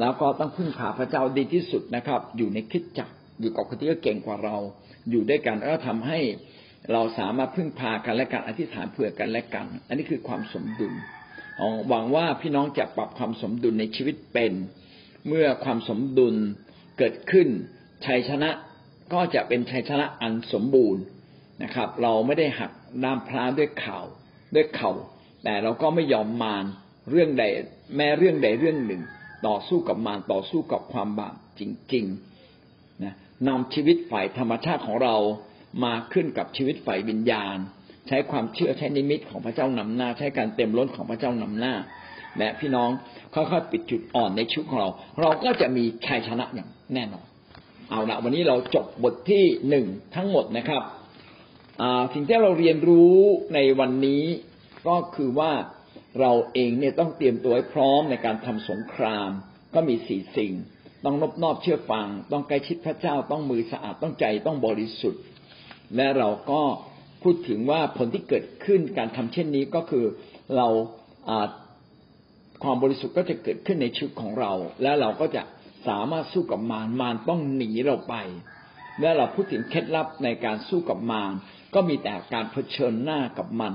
แล้วก็ต้องพึ่งพาพระเจ้าดีที่สุดนะครับ อยู่ในคิดจักอยู่กับคนที่เก่งกว่าเรา อยู่ด้วยกันแล้วทำให้เราสามารถพึ่งพากันและกันอธิษฐานเผื่อกันและกัน อันนี้คือความสมดุล หวังว่าพี่น้องจะปรับความสมดุลในชีวิตเป็น เมื่อความสมดุลเกิดขึ้น ชัยชนะก็จะเป็นชัยชนะอันสมบูรณ์นะครับ เราไม่ได้หักน้ำพลาด้วยข่าวด้วยเข่า แต่เราก็ไม่ยอมมารเรื่องใดแม้เรื่องใดเรื่องหนึ่ง ต่อสู้กับมารต่อสู้กับความบาปจริงๆนะนำชีวิตฝ่ายธรรมชาติของเรามาขึ้นกับชีวิตฝ่ายวิญญาณ ใช้ความเชื่อใช้นิมิตของพระเจ้านำหน้า ใช้การเต็มล้นของพระเจ้านำหน้าและพี่น้องค่อยๆปิดจุดอ่อนในชีวิตของเรา เราก็จะมีชัยชนะอย่างแน่นอนเอาละวันนี้เราจบบทที่หนึ่งทั้งหมดนะครับสิ่งที่เราเรียนรู้ในวันนี้ก็คือว่าเราเองเนี่ยต้องเตรียมตัวให้พร้อมในการทำสงคราม ก็มีสี่สิ่ง ต้องนบนอบเชื่อฟัง ต้องใกล้ชิดพระเจ้าต้องมือสะอาดต้องใจต้องบริสุทธิ์ และเราก็ พูดถึงว่าผลที่เกิดขึ้นการทำเช่นนี้ก็คือเราความบริสุทธิ์ก็จะเกิดขึ้นในชีวิตของเรา และเราก็จะสามารถสู้กับมารมารต้องหนีเราไปเมื่อเราพูดถึงเคล็ดลับในการสู้กับมารก็มีแต่การเผชิญหน้ากับมัน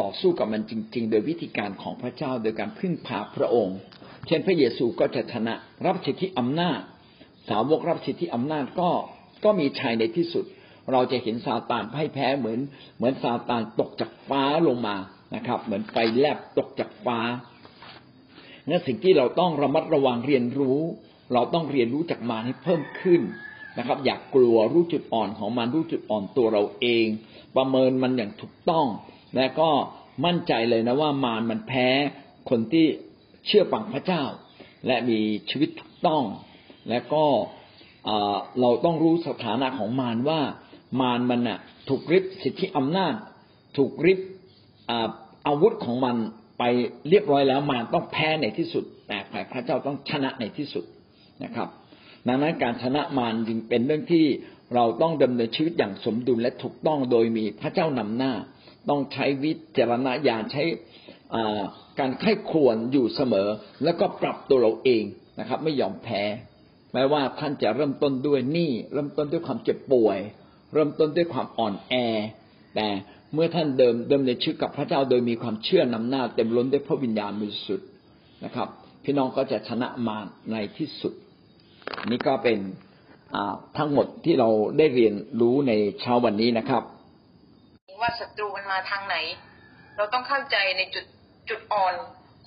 ต่อสู้กับมันจริง ๆ โดยวิธีการของพระเจ้าโดยการพึ่งพาพระองค์ เช่นพระเยซูก็จะชนะรับสิทธิอำนาจ สาวกรับสิทธิอำนาจก็ก็มีชัยในที่สุด เราจะเห็นซาตานพ่ายแพ้เหมือน เหมือนซาตานตกจากฟ้าลงมานะครับ เหมือนไฟแลบตกจากฟ้านั่นสิ่งที่เราต้องระมัดระวังเรียนรู้ เราต้องเรียนรู้จากมารให้เพิ่มขึ้นนะครับ อยากกลัวรู้จุดอ่อนของมันรู้จุดอ่อนตัวเราเอง ประเมินมันอย่างถูกต้อง และก็มั่นใจเลยนะว่ามารมันแพ้คนที่เชื่อฟังพระเจ้า และมีชีวิตถูกต้อง และก็เราต้องรู้สถานะของมารว่า มารมันน่ะ ถูกริบสิทธิอำนาจ ถูกริบอาวุธของมันไปเรียบร้อยแล้วมารต้องแพ้ในที่สุด แต่ฝ่ายพระเจ้าต้องชนะในที่สุดนะครับ ดังนั้นการชนะมารจึงเป็นเรื่องที่เราต้องดำเนินชีวิตอย่างสมดุลและถูกต้องโดยมีพระเจ้านำหน้า ต้องใช้วิจารณญาณใช้การไข้ควรอยู่เสมอ แล้วก็ปรับตัวเราเองนะครับ ไม่ยอมแพ้แม้ว่าท่านจะเริ่มต้นด้วยหนี้เริ่มต้นด้วยความเจ็บป่วย เริ่มต้นด้วยความอ่อนแอ แต่เมื่อท่านเดิมเดิมในชีวิตกับพระเจ้าโดยมีความเชื่อนำหน้า เต็มล้นด้วยพระวิญญาณบริสุทธิ์นะครับ พี่น้องก็จะชนะมารในที่สุด นี่ก็เป็นทั้งหมดที่เราได้เรียนรู้ในเช้าวันนี้นะครับ ว่าศัตรูมันมาทางไหน เราต้องเข้าใจในจุดจุดอ่อน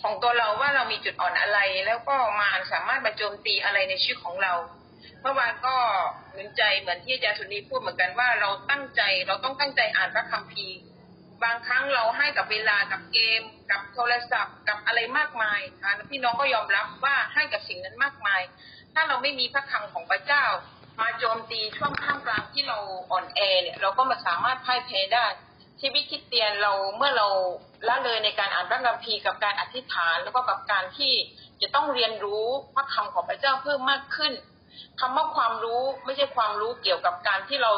ของตัวเราว่าเรามีจุดอ่อนอะไร แล้วก็มารสามารถมาโจมตีอะไรในชีวิตของเรา เมื่อวานก็เหมือนใจเหมือนที่อาจารย์สุนีพูดเหมือนกันว่าเราตั้งใจเราต้องตั้งใจอ่านพระคัมภีร์บางครั้งเราให้กับเวลากับเกม กับโทรศัพท์ กับอะไรมากมายค่ะพี่น้องก็ยอมรับว่าให้กับสิ่งนั้นมากมาย ถ้าเราไม่มีพระคำของพระเจ้า มาโจมตีช่วงข้ามกลางที่เราอ่อนแอเนี่ยเราก็มาสามารถพ่ายแพ้ได้ ชีวิตคิดเตียนเราเมื่อเราละเลยในการอ่านพระคัมภีร์กับการอธิษฐานแล้วก็กับการที่จะต้องเรียนรู้พระคำของพระเจ้าเพิ่มมากขึ้น คำว่าความรู้ไม่ใช่ความรู้เกี่ยวกับการที่เรา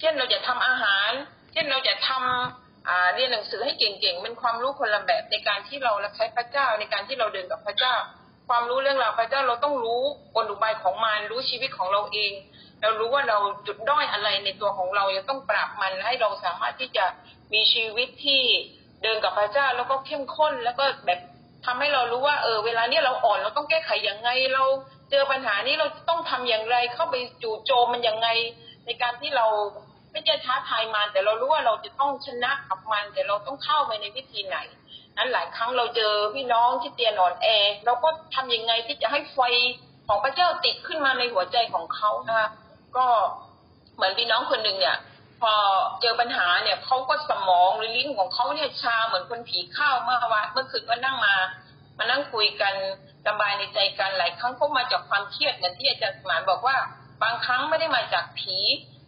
เช่นเราจะทำอาหาร เช่นเราจะทำเรียนหนังสือให้เก่งๆเป็นความรู้คนละแบบในการที่เรารับใช้พระเจ้าในการที่เราเดินกับพระเจ้า ความรู้เรื่องราวพระเจ้าเราต้องรู้กลอุบายของมันรู้ชีวิตของเราเอง เรารู้ว่าเราจุดด้อยอะไรในตัวของเราจะต้องปรับมันให้เราสามารถที่จะมีชีวิตที่เดินกับพระเจ้าแล้วก็เข้มข้นแล้วก็แบบทำให้เรารู้ว่าเออเวลาเนี้ยเราอ่อนเราต้องแก้ไขย่างไงเรา จอปัญหานี้เราต้องทำอย่างไรเข้าไปจู่โจมมันอย่างไง ในการที่เราไม่ใช่ท้าทายมันแต่เรารู้ว่าเราจะต้องชนะกับมัน แต่เราต้องเข้าไปในวิธีไหนนั้นหลายครั้งเราเจอพี่น้องที่เตียนอ่อนแอเราก็ทำยังไงที่จะให้ไฟของพระเจ้าติดขึ้นมาในหัวใจของเขานะคะก็เหมือนพี่น้องคนหนึ่งเนี่ย พอเจอปัญหาเนี่ยเขาก็สมองหรือลิ้นของเขาเนี่ยชาเหมือนคนผีเข้าเมื่อวานเมื่อคืนก็นั่งมา มานั่งคุยกันระบายในใจกันหลายครั้งก็มาจากความเครียดเหมือนที่อาจารย์สมานบอกว่า บางครั้งไม่ได้มาจากผี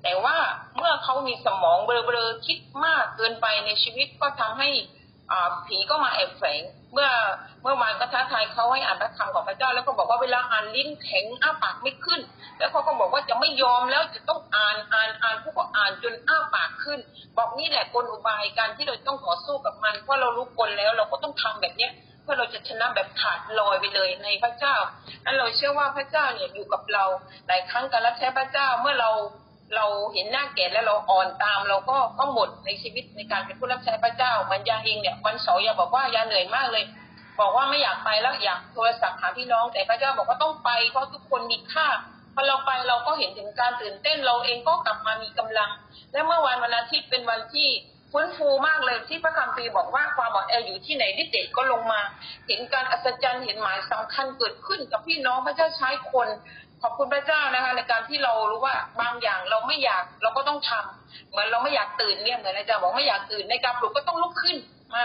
แต่ว่าเมื่อเขามีสมองเบลอๆคิดมากเกินไปในชีวิตก็ทำให้ผีก็มาแอบแฝงเมื่อเมื่อวานก็ท้าทายเขาให้อ่านพระคำของพระเจ้า แล้วก็บอกว่าเวลาอ่านลิ้นแข็งอ้าปากไม่ขึ้น แล้วเขาก็บอกว่าจะไม่ยอมแล้วจะต้องอ่านอ่านอ่านพวกก็อ่านจนอ้าปากขึ้น บอกนี่แหละกลอุบายการที่เราต้องต่อสู้กับมันเพราะเรารู้กลแล้ว เราก็ต้องทำแบบเนี้ย พื่อเราจะชนะแบบขาดลอยไปเลยในพระเจ้านั้นเราเชื่อว่าพระเจ้าเนี่ยอยู่กับเราหลายครั้งการรับใช้พระเจ้าเมื่อเราเราเห็นหน้าแก่แล้วเราอ่อนตาม เราก็ก็หมดในชีวิตในการเป็นผู้รับใช้พระเจ้ามันยาเองเนี่ยวันเสาร์ยาบอกว่ายาเหนื่อยมากเลย บอกว่าไม่อยากไปแล้วอยากโทรศัพท์หาพี่น้อง แต่พระเจ้าบอกว่าต้องไปเพราะทุกคนมีค่าพอเราไปเราก็เห็นถึงการตื่นเต้นเราเองก็กลับมามีกำลัง และเมื่อวันวันอาทิตย์เป็นวันที่ ฟื้นฟูมากเลยที่พระคัมภีร์บอกว่าความอ่อนแออยู่ที่ไหนดิเดชก็ลงมา เห็นการอัศจรรย์เห็นหมายสำคัญเกิดขึ้นกับพี่น้องพระเจ้าใช้คน ขอบคุณพระเจ้านะคะ ในการที่เรารู้ว่าบางอย่างเราไม่อยากเราก็ต้องทำเหมือนเราไม่อยากตื่นเนี่ยเหมือนอาจารย์บอกไม่อยากตื่นในการปลุกก็ต้องลุกขึ้นมา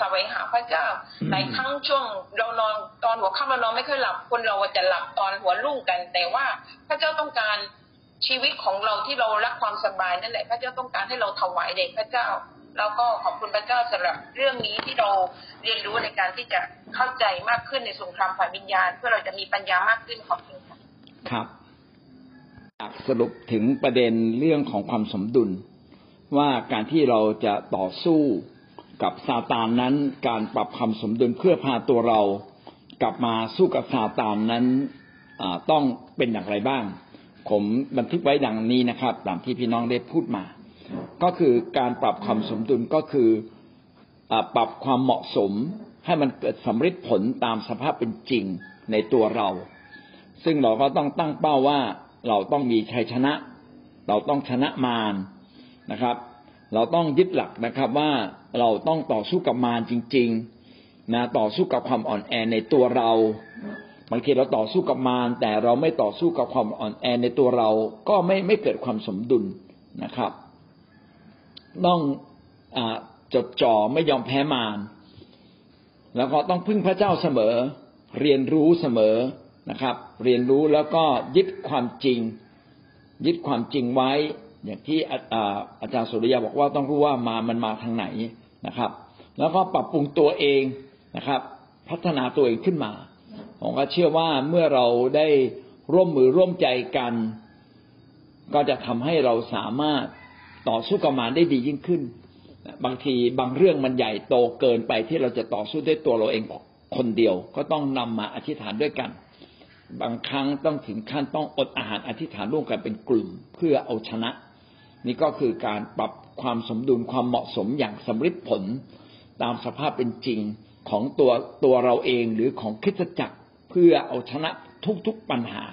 สวงหาพระเจ้าหลายครั้งช่วงเรานอนตอนหัวค่ำเรานอนไม่ค่อยหลับคนเราจะหลับตอนหัวรุ่งกัน แต่ว่าพระเจ้าต้องการ ชีวิตของเราที่เรารักความสบายนั่นแหละ พระเจ้าต้องการให้เราถวายเด็กพระเจ้า แล้วก็ขอบคุณพระเจ้าสำหรับเรื่องนี้ที่เราเรียนรู้ในการที่จะเข้าใจมากขึ้นในสงครามฝ่ายวิญญาณ เพื่อเราจะมีปัญญามากขึ้นขอบคุณค่ะครับสรุปถึงประเด็นเรื่องของความสมดุล ว่าการที่เราจะต่อสู้กับซาตานนั้น การปรับความสมดุลเพื่อพาตัวเรา กลับมาสู้กับซาตานนั้นต้องเป็นอย่างไรบ้าง ผมบันทึกไว้ดังนี้นะครับตามที่พี่น้องได้พูดมา ก็คือการปรับความสมดุลก็คือปรับความเหมาะสมให้มันเกิดสำเร็จผลตามสภาพเป็นจริงในตัวเรา ซึ่งเราก็ต้องตั้งเป้าว่าเราต้องมีชัยชนะ เราต้องชนะมารนะครับ เราต้องยึดหลักนะครับว่าเราต้องต่อสู้กับมารจริง ๆนะต่อสู้กับความอ่อนแอในตัวเรา บางทีเราต่อสู้กับมารแต่เราไม่ต่อสู้กับความอ่อนแอในตัวเราก็ไม่ไม่เกิดความสมดุลนะครับ ต้องอจดจ่อไม่ยอมแพ้มารแล้วก็ต้องพึ่งพระเจ้าเสมอ เรียนรู้เสมอนะครับ เรียนรู้แล้วก็ยึดความจริง ยึดความจริงไว้ อย่างที่อาจารย์สุริยาบอกว่าต้องรู้ว่ามามันมาทางไหนนะครับ แล้วก็ปรับปรุงตัวเองนะครับ พัฒนาตัวเองขึ้นมา ผมก็เชื่อว่าเมื่อเราได้ร่วมมือร่วมใจกัน ก็จะทำให้เราสามารถต่อสู้กับมารได้ดียิ่งขึ้น บางทีบางเรื่องมันใหญ่โตเกินไปที่เราจะต่อสู้ด้วยตัวเราเองคนเดียว ก็ต้องนำมาอธิษฐานด้วยกัน บางครั้งต้องถึงขั้นต้องอดอาหารอธิษฐานร่วมกันเป็นกลุ่มเพื่อเอาชนะ นี่ก็คือการปรับความสมดุลความเหมาะสมอย่างสำเร็จผล ตามสภาพเป็นจริงของตัวตัวเราเองหรือของคริสตจักร พื่อเอาชนะทุกๆปัญหา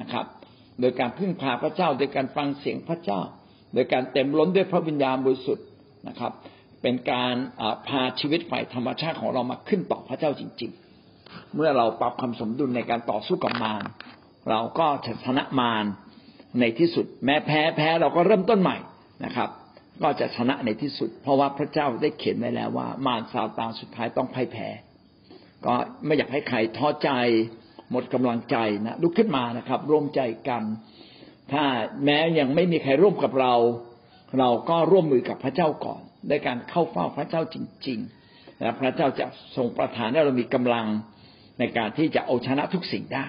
นะครับ โดยการพึ่งพาพระเจ้าโดยการฟังเสียงพระเจ้า โดยการเต็มล้นด้วยพระวิญญาณบริสุทธิ์นะครับ เป็นการพาชีวิตฝ่ายธรรมชาติของเรามาขึ้นต่อพระเจ้าจริง ๆ เมื่อเราปรับความสมดุลในการต่อสู้กับมารเราก็ชนะมารในที่สุด แม้แพ้แพ้เราก็เริ่มต้นใหม่นะครับ ก็จะชนะในที่สุด เพราะว่าพระเจ้าได้เขียนไว้แล้วว่ามารซาตานสุดท้ายต้องพ่ายแพ้ ก็ไม่อยากให้ใครท้อใจ หมดกำลังใจนะลุกขึ้นมานะครับ ร่วมใจกัน ถ้าแม้ยังไม่มีใครร่วมกับเรา เราก็ร่วมมือกับพระเจ้าก่อนในการเข้าเฝ้าพระเจ้าจริงๆและพระเจ้าจะทรงประทานให้เรามีกำลังในการที่จะเอาชนะทุกสิ่งได้